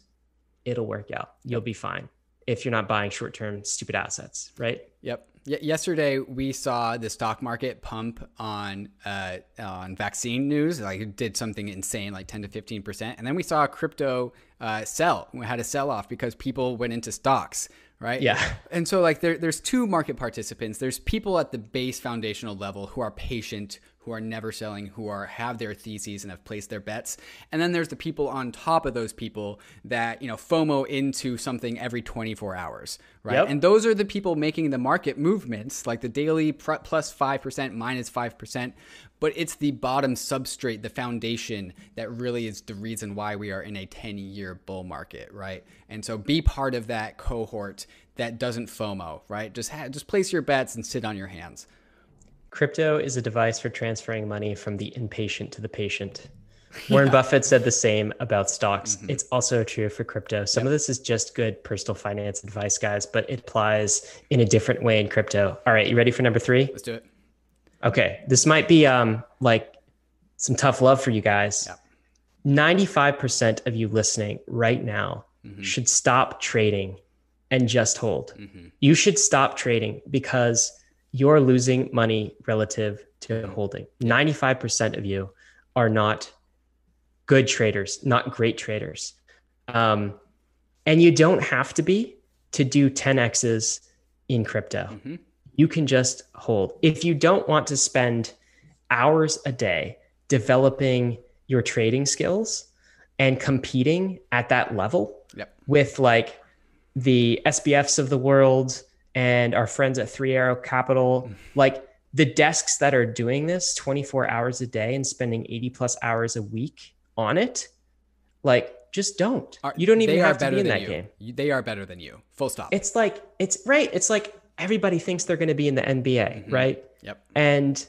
it'll work out. You'll be fine if you're not buying short term stupid assets, right? Yep. Y- yesterday we saw the stock market pump on uh, on vaccine news. Like it did something insane, like ten to fifteen percent, and then we saw crypto uh, sell. We had a sell off because people went into stocks, right? Yeah. And so like there, there's two market participants. There's people at the base foundational level who are patient, who are never selling, who are have their theses and have placed their bets. And then there's the people on top of those people that, you know, FOMO into something every 24 hours, right? Yep. And those are the people making the market movements, like the daily plus 5%, minus 5%. But it's the bottom substrate, the foundation that really is the reason why we are in a 10 year bull market, right? And so be part of that cohort that doesn't FOMO, right? Just ha- just place your bets and sit on your hands. Crypto is a device for transferring money from the impatient to the patient. Warren Buffett said the same about stocks. It's also true for crypto. Some of this is just good personal finance advice, guys, but it applies in a different way in crypto. All right, you ready for number three? Let's do it. Okay, this might be um like some tough love for you guys. Yeah. 95% of you listening right now Mhm. should stop trading and just hold. Mhm. You should stop trading because you're losing money relative to holding. 95% of you are not good traders, not great traders. Um, and you don't have to be to do 10x's in crypto. Mm-hmm. You can just hold. If you don't want to spend hours a day developing your trading skills and competing at that level yep. with like the SBFs of the world and our friends at Three Arrow Capital, like the desks that are doing this 24 hours a day and spending 80 plus hours a week on it, like just don't. Are, you don't even have to be in that you. game. They are better than you. Full stop. It's like it's right. It's like everybody thinks they're going to be in the NBA, mm-hmm. right? Yep. And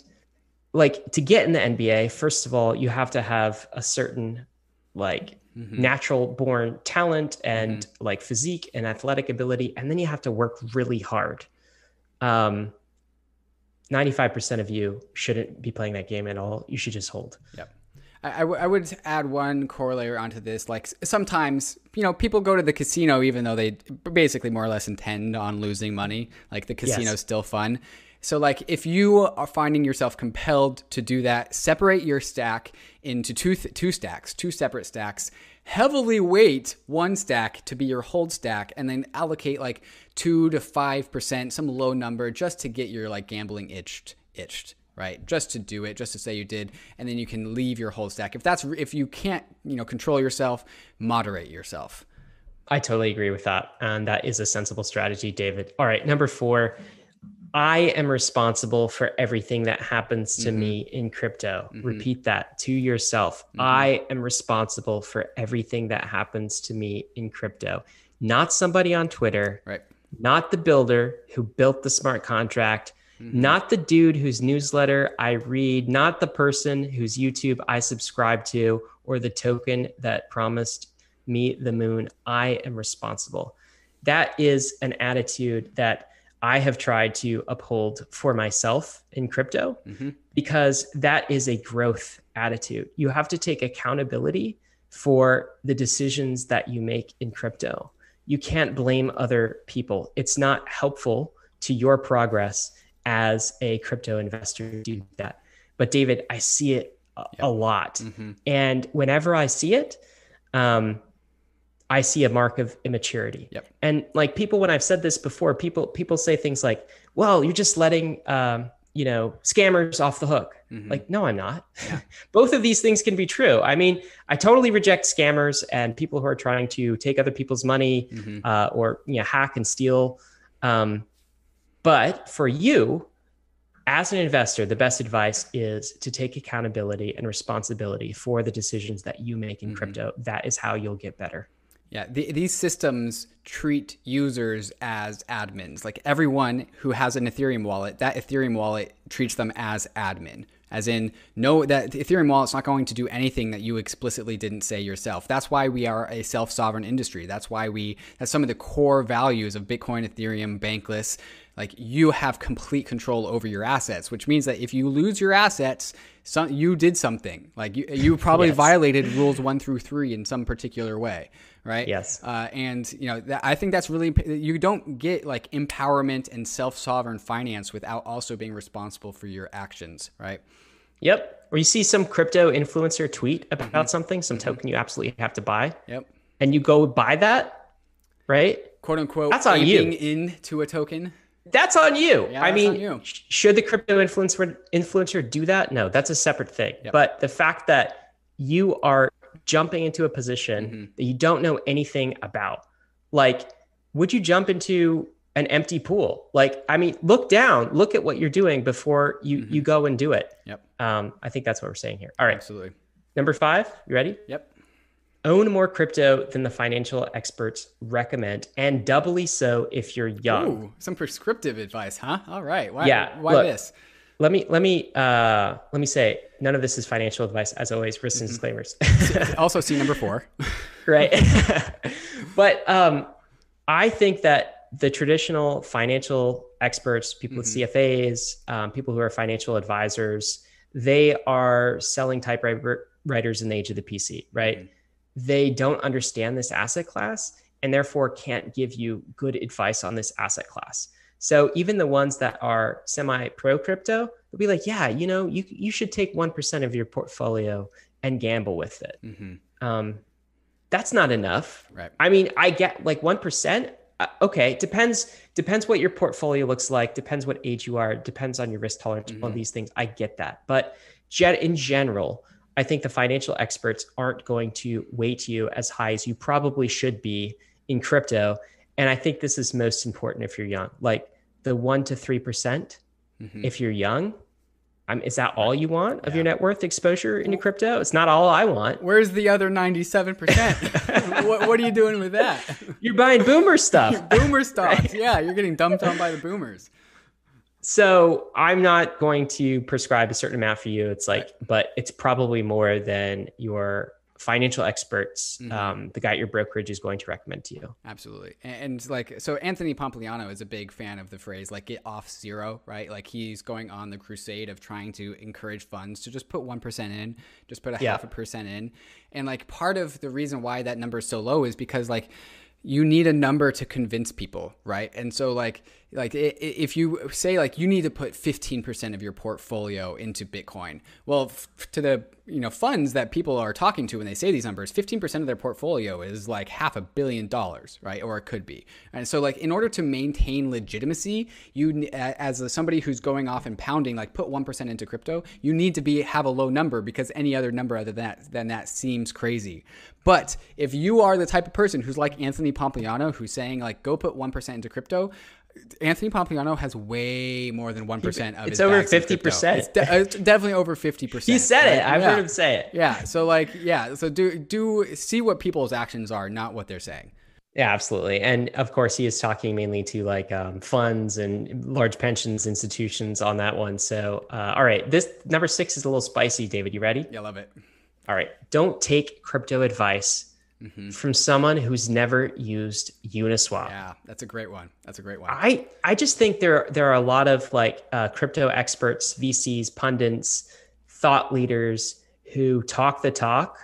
like to get in the NBA, first of all, you have to have a certain like mm-hmm. natural born talent and mm-hmm. like physique and athletic ability and then you have to work really hard um 95% of you shouldn't be playing that game at all you should just hold yep I, I would add one corollary onto this. Like sometimes, you know, people go to the casino even though they basically more or less intend on losing money. Like the casino's yes. still fun. So, like, if you are finding yourself compelled to do that, separate your stack into two th- two stacks, two separate stacks. Heavily weight one stack to be your hold stack, and then allocate like two to five percent, some low number, just to get your like gambling itched itched right? Just to do it just to say you did and then you can leave your hold stack. If that's if you can't you know control yourself moderate yourself. I totally agree with that and that is a sensible strategy david. All right number four I am responsible for everything that happens to mm-hmm. me in crypto. Mm-hmm. Repeat that to yourself. Mm-hmm. I am responsible for everything that happens to me in crypto, not somebody on Twitter, right? Not the builder who built the smart contract, mm-hmm. not the dude whose newsletter I read, not the person whose YouTube I subscribe to, or the token that promised me the moon. I am responsible. That is an attitude that I have tried to uphold for myself in crypto mm-hmm. because that is a growth attitude. You have to take accountability for the decisions that you make in crypto. You can't blame other people. It's not helpful to your progress as a crypto investor to do that. But David, I see it a, yep. a lot. Mm-hmm. And whenever I see it, um, I see a mark of immaturity. Yep. And like people, when I've said this before, people people say things like, "Well, you're just letting um, you know scammers off the hook." Mm-hmm. Like, no, I'm not. Yeah. Both of these things can be true. I mean, I totally reject scammers and people who are trying to take other people's money mm-hmm. uh, or you know hack and steal. Um, but for you, as an investor, the best advice is to take accountability and responsibility for the decisions that you make in mm-hmm. crypto. That is how you'll get better. Yeah, the, these systems treat users as admins. Like everyone who has an Ethereum wallet, that Ethereum wallet treats them as admin. As in, no, that Ethereum wallet's not going to do anything that you explicitly didn't say yourself. That's why we are a self-sovereign industry. That's why we. That's some of the core values of Bitcoin, Ethereum, Bankless. Like you have complete control over your assets, which means that if you lose your assets, some, you did something. Like you, you probably yes. violated rules one through three in some particular way right? Yes. Uh, and you know, that, I think that's really you don't get like empowerment and self-sovereign finance without also being responsible for your actions, right? Yep. Or you see some crypto influencer tweet about mm-hmm. something, some mm-hmm. token you absolutely have to buy. Yep. And you go buy that, right? Quote unquote. That's on you. Into a token. That's on you. Yeah, I mean, you. should the crypto influencer influencer do that? No, that's a separate thing. Yep. But the fact that you are jumping into a position mm-hmm. that you don't know anything about. Like, would you jump into an empty pool? Like, I mean, look down, look at what you're doing before you mm-hmm. you go and do it. Yep. Um, I think that's what we're saying here. All right. Absolutely. Number five, you ready? Yep. Own more crypto than the financial experts recommend, and doubly so if you're young. Ooh, some prescriptive advice, huh? All right. Why, yeah. Why look, this? Let me let me uh, let me say none of this is financial advice as always risks and mm-hmm. disclaimers also see number four right but um, i think that the traditional financial experts people mm-hmm. with cfas um, people who are financial advisors they are selling typewriters in the age of the pc right mm-hmm. they don't understand this asset class and therefore can't give you good advice on this asset class so even the ones that are semi pro crypto, they'll be like, yeah, you know, you you should take one percent of your portfolio and gamble with it. Mm-hmm. Um, that's not enough. Right. I mean, I get like one percent. uh, okay, depends depends what your portfolio looks like, depends what age you are, depends on your risk tolerance, mm-hmm. all these things. I get that. But in general, I think the financial experts aren't going to weight you as high as you probably should be in crypto. And I think this is most important if you're young. Like the 1 to 3% mm-hmm. if you're young, I'm, is that all you want of yeah. your net worth exposure into crypto? It's not all I want. Where's the other 97%? what, what, are you doing with that? You're buying boomer stuff. boomer stocks. Right? Yeah, you're getting dumped on by the boomers. So I'm not going to prescribe a certain amount for you. It's like, right. but it's probably more than your financial experts, mm-hmm. um, the guy at your brokerage is going to recommend to you. Absolutely. And, and, like, so Anthony Pompliano is a big fan of the phrase, like, get off zero, right? Like, he's going on the crusade of trying to encourage funds to just put 1% in, just put a yeah. half a percent in. And like, part of the reason why that number is so low is because, like, you need a number to convince people, right? And so like like if you say like you need to put 15% of your portfolio into Bitcoin. Well, to the you know funds that people are talking to when they say these numbers, 15% of their portfolio is like half a billion dollars, right? Or it could be. And so like in order to maintain legitimacy, you as a, somebody who's going off and pounding like put 1% into crypto, you need to be have a low number because any other number other than that than that seems crazy. But if you are the type of person who's like Anthony Pompliano, who's saying like go put one percent into crypto, Anthony Pompliano has way more than one percent of. It's over fifty percent. It's, de- it's, definitely over fifty percent. He said it. I've yeah. heard him say it. Yeah. So like, yeah. So do do see what people's actions are, not what they're saying. Yeah, absolutely. And of course, he is talking mainly to like um, funds and large pensions institutions on that one. So, uh, all right, this number six is a little spicy. David, you ready? Yeah, love it. All right, don't take crypto advice mm-hmm. from someone who's never used Uniswap. Yeah, that's a great one. That's a great one. I I just think there there are a lot of like uh, crypto experts, VCs, pundits, thought leaders who talk the talk,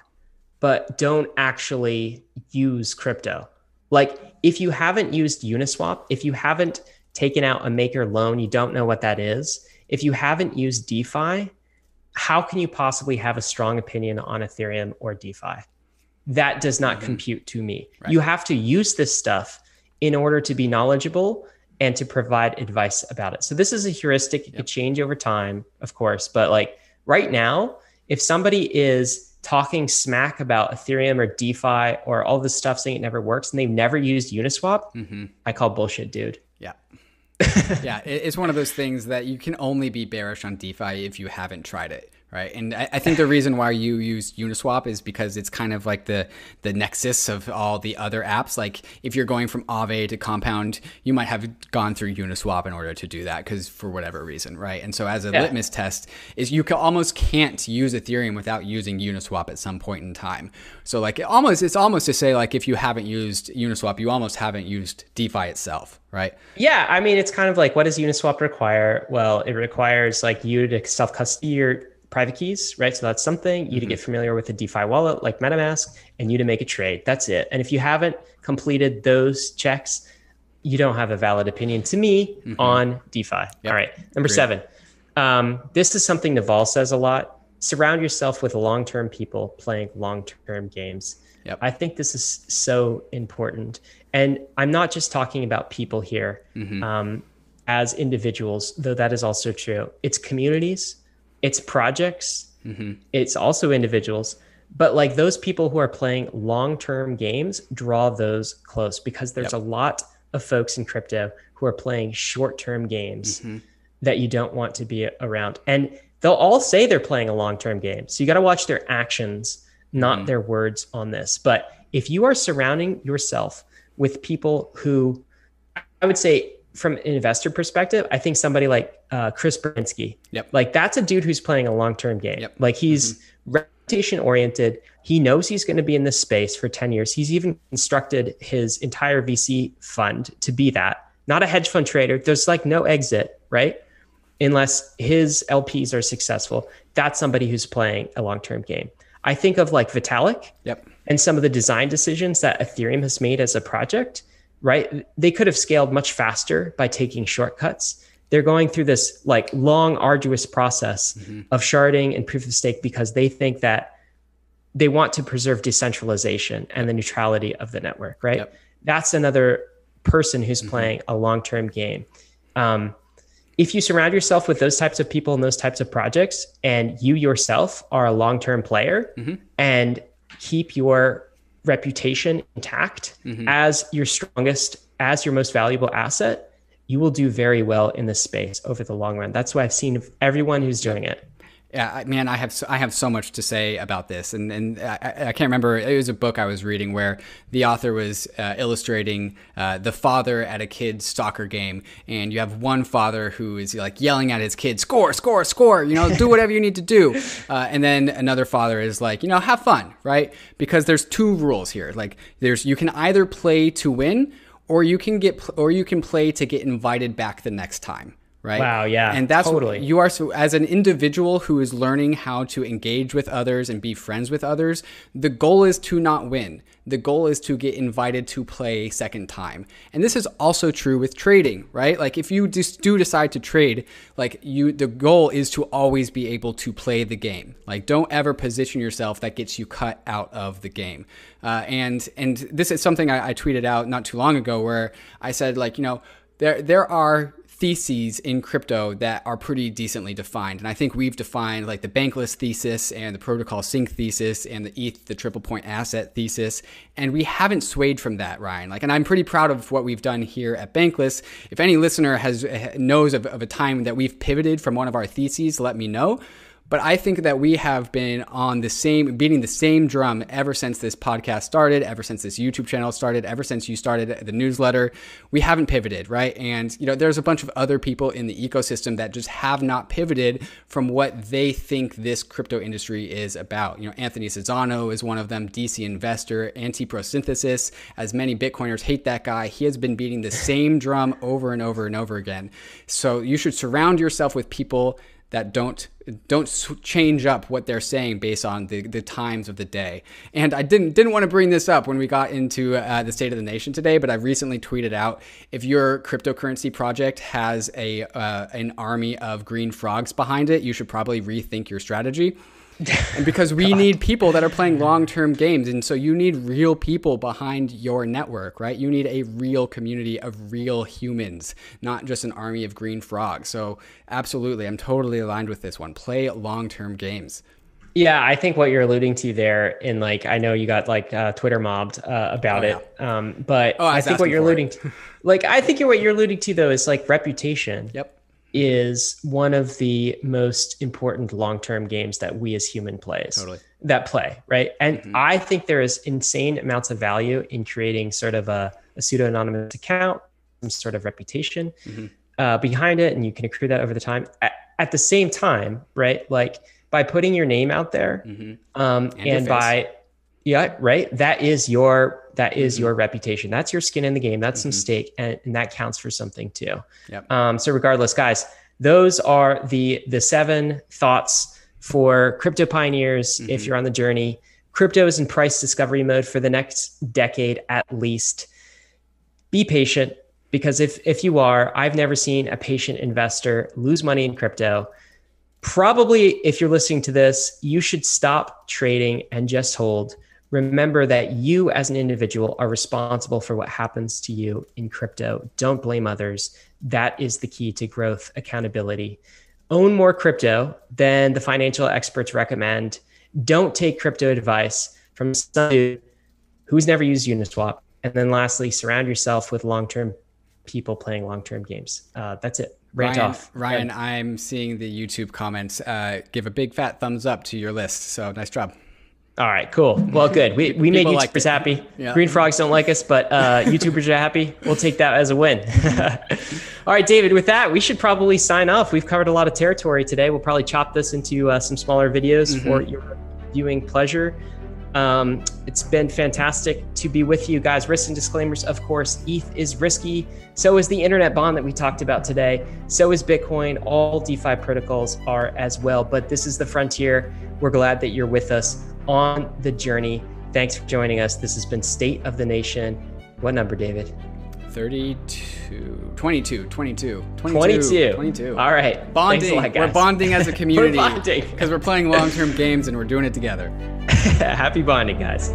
but don't actually use crypto. Like if you haven't used Uniswap, if you haven't taken out a maker loan, you don't know what that is. If you haven't used DeFi, how can you possibly have a strong opinion on Ethereum or DeFi? That does not mm-hmm. compute to me. Right. You have to use this stuff in order to be knowledgeable and to provide advice about it. So this is a heuristic. It yep. could change over time, of course, but like right now, if somebody is talking smack about Ethereum or DeFi or all this stuff saying it never works and they've never used Uniswap, mm-hmm. I call bullshit, dude. Yeah. yeah, it's one of those things that you can only be bearish on DeFi if you haven't tried it right? And I, I, think the reason why you use Uniswap is because it's kind of like the the nexus of all the other apps. Like if you're going from Aave to Compound, you might have gone through Uniswap in order to do that because for whatever reason, right? And so as a yeah. litmus test, is you can, almost can't use Ethereum without using Uniswap at some point in time. So like it almost it's almost to say like if you haven't used Uniswap, you almost haven't used DeFi itself, right? Yeah, I mean it's kind of like what does Uniswap require? Well, it requires like you to self custody your private keys, right? So that's something you mm-hmm. to get familiar with a DeFi wallet like MetaMask and you to make a trade. That's it. And if you haven't completed those checks, you don't have a valid opinion to me mm-hmm. on DeFi. Yep. All right. Number Great. seven. Um, this is something Naval says a lot. Surround yourself with long term people playing long term games. Yep. I think this is so important. And I'm not just talking about people here mm-hmm. um, as individuals, though that is also true. It's communities, it's projects, mm-hmm. it's also individuals. But like those people who are playing long term games draw those close because there's yep. a lot of folks in crypto who are playing short term games mm-hmm. that you don't want to be around. And they'll all say they're playing a long term game. So you got to watch their actions, not mm-hmm. their words on this. But if you are surrounding yourself with people who I would say from an investor perspective, I think somebody like uh, Chris Burniske, yep. like that's a dude who's playing a long term game. Yep. Like he's mm-hmm. reputation oriented. He knows he's going to be in this space for 10 years. He's even constructed his entire VC fund to be that, not a hedge fund trader. There's like no exit, right? Unless his LPs are successful. That's somebody who's playing a long term game. I think of like Vitalik yep. and some of the design decisions that Ethereum has made as a project right? They could have scaled much faster by taking shortcuts. They're going through this like long, arduous process mm-hmm. of sharding and proof of stake because they think that they want to preserve decentralization and the neutrality of the network, right? Yep. That's another person who's mm-hmm. playing a long term game. Um, if you surround yourself with those types of people and those types of projects, and you yourself are a long term player mm-hmm. and keep your reputation intact mm-hmm. as your strongest, as your most valuable asset, you will do very well in this space over the long run. That's why I've seen everyone who's doing it. Yeah, man, I have so, I have so much to say about this, and and I, I, can't remember. It was a book I was reading where the author was uh, illustrating uh, the father at a kid's soccer game, and you have one father who is like yelling at his kid, "Score, score, score!" You know, do whatever you need to do, uh, and then another father is like, you know, have fun, right? Because there's two rules here. Like, there's you can either play to win, or you can get or you can play to get invited back the next time right? Wow, yeah. And that's totally. you are so as an individual who is learning how to engage with others and be friends with others, the goal is to not win. The goal is to get invited to play second time. And this is also true with trading, right? Like if you just do decide to trade, like you the goal is to always be able to play the game. Like don't ever position yourself that gets you cut out of the game. Uh, and and this is something I, I tweeted out not too long ago where I said like, you know, there there are theses in crypto that are pretty decently defined. And I think we've defined like the bankless thesis and the protocol sink thesis and the ETH, the triple point asset thesis. And we haven't swayed from that, Ryan. Like, and I'm pretty proud of what we've done here at Bankless. If any listener has knows of, of a time that we've pivoted from one of our theses, let me know. But I think that we have been on the same, beating the same drum ever since this podcast started, ever since this YouTube channel started, ever since you started the newsletter. We haven't pivoted, right? And, you know, there's a bunch of other people in the ecosystem that just have not pivoted from what they think this crypto industry is about. You know, Anthony Sassano is one of them, DC Investor, Anti Prosynthesis. As many Bitcoiners hate that guy, he has been beating the same drum over and over and over again. So you should surround yourself with people that don't don't change up what they're saying based on the, the times of the day. And I didn't didn't want to bring this up when we got into uh, the state of the nation today, but I recently tweeted out if your cryptocurrency project has a uh, an army of green frogs behind it, you should probably rethink your strategy and because we need people that are playing long-term games and so you need real people behind your network right you need a real community of real humans not just an army of green frogs so absolutely i'm totally aligned with this one play long-term games yeah, I think what you're alluding to there, in like, I know you got like uh, Twitter mobbed uh, about oh, yeah. it, um, but oh, I, I think what you're alluding it. to, like, I think what you're alluding to though is like reputation. Yep is one of the most important long-term games that we as human plays totally. that play right and mm-hmm. i think there is insane amounts of value in creating sort of a, a pseudo anonymous account some sort of reputation mm-hmm. uh, behind it and you can accrue that over the time at, at, the same time right like by putting your name out there mm-hmm. um, and, and by yeah, right. That is your that is mm-hmm. your reputation. That's your skin in the game. That's mm-hmm. some stake, and, and, that counts for something too. Yep. Um, so regardless, guys, those are the the seven thoughts for crypto pioneers. Mm-hmm. If you're on the journey, crypto is in price discovery mode for the next decade at least. Be patient because if if you are, I've never seen a patient investor lose money in crypto probably if you're listening to this, you should stop trading and just hold remember that you as an individual are responsible for what happens to you in crypto. Don't blame others. That is the key to growth, accountability. Own more crypto than the financial experts recommend. Don't take crypto advice from someone who's never used Uniswap. And then lastly, surround yourself with long term people playing long term games. Uh, that's it. Rant Ryan, off. Ryan, I'm seeing the YouTube comments. Uh, give a big fat thumbs up to your list. So nice job. All right, cool. Well, good. We, we made YouTubers like happy. Yeah. Green frogs don't like us, but uh, YouTubers are happy. We'll take that as a win. All right, David, with that, we should probably sign off. We've covered a lot of territory today. We'll probably chop this into uh, some smaller videos mm-hmm. for your viewing pleasure. Um, it's been fantastic to be with you guys. Risks and disclaimers, of course, ETH is risky. So is the internet bond that we talked about today. So is Bitcoin. All DeFi protocols are as well. But this is the frontier. We're glad that you're with us on the journey. Thanks for joining us. This has been State of the Nation. What number, David? 32, 22, 22, 22. 22. All right. Bonding. Lot, we're bonding as a community. we're. Because we're playing long term games and we're doing it together. Happy bonding, guys.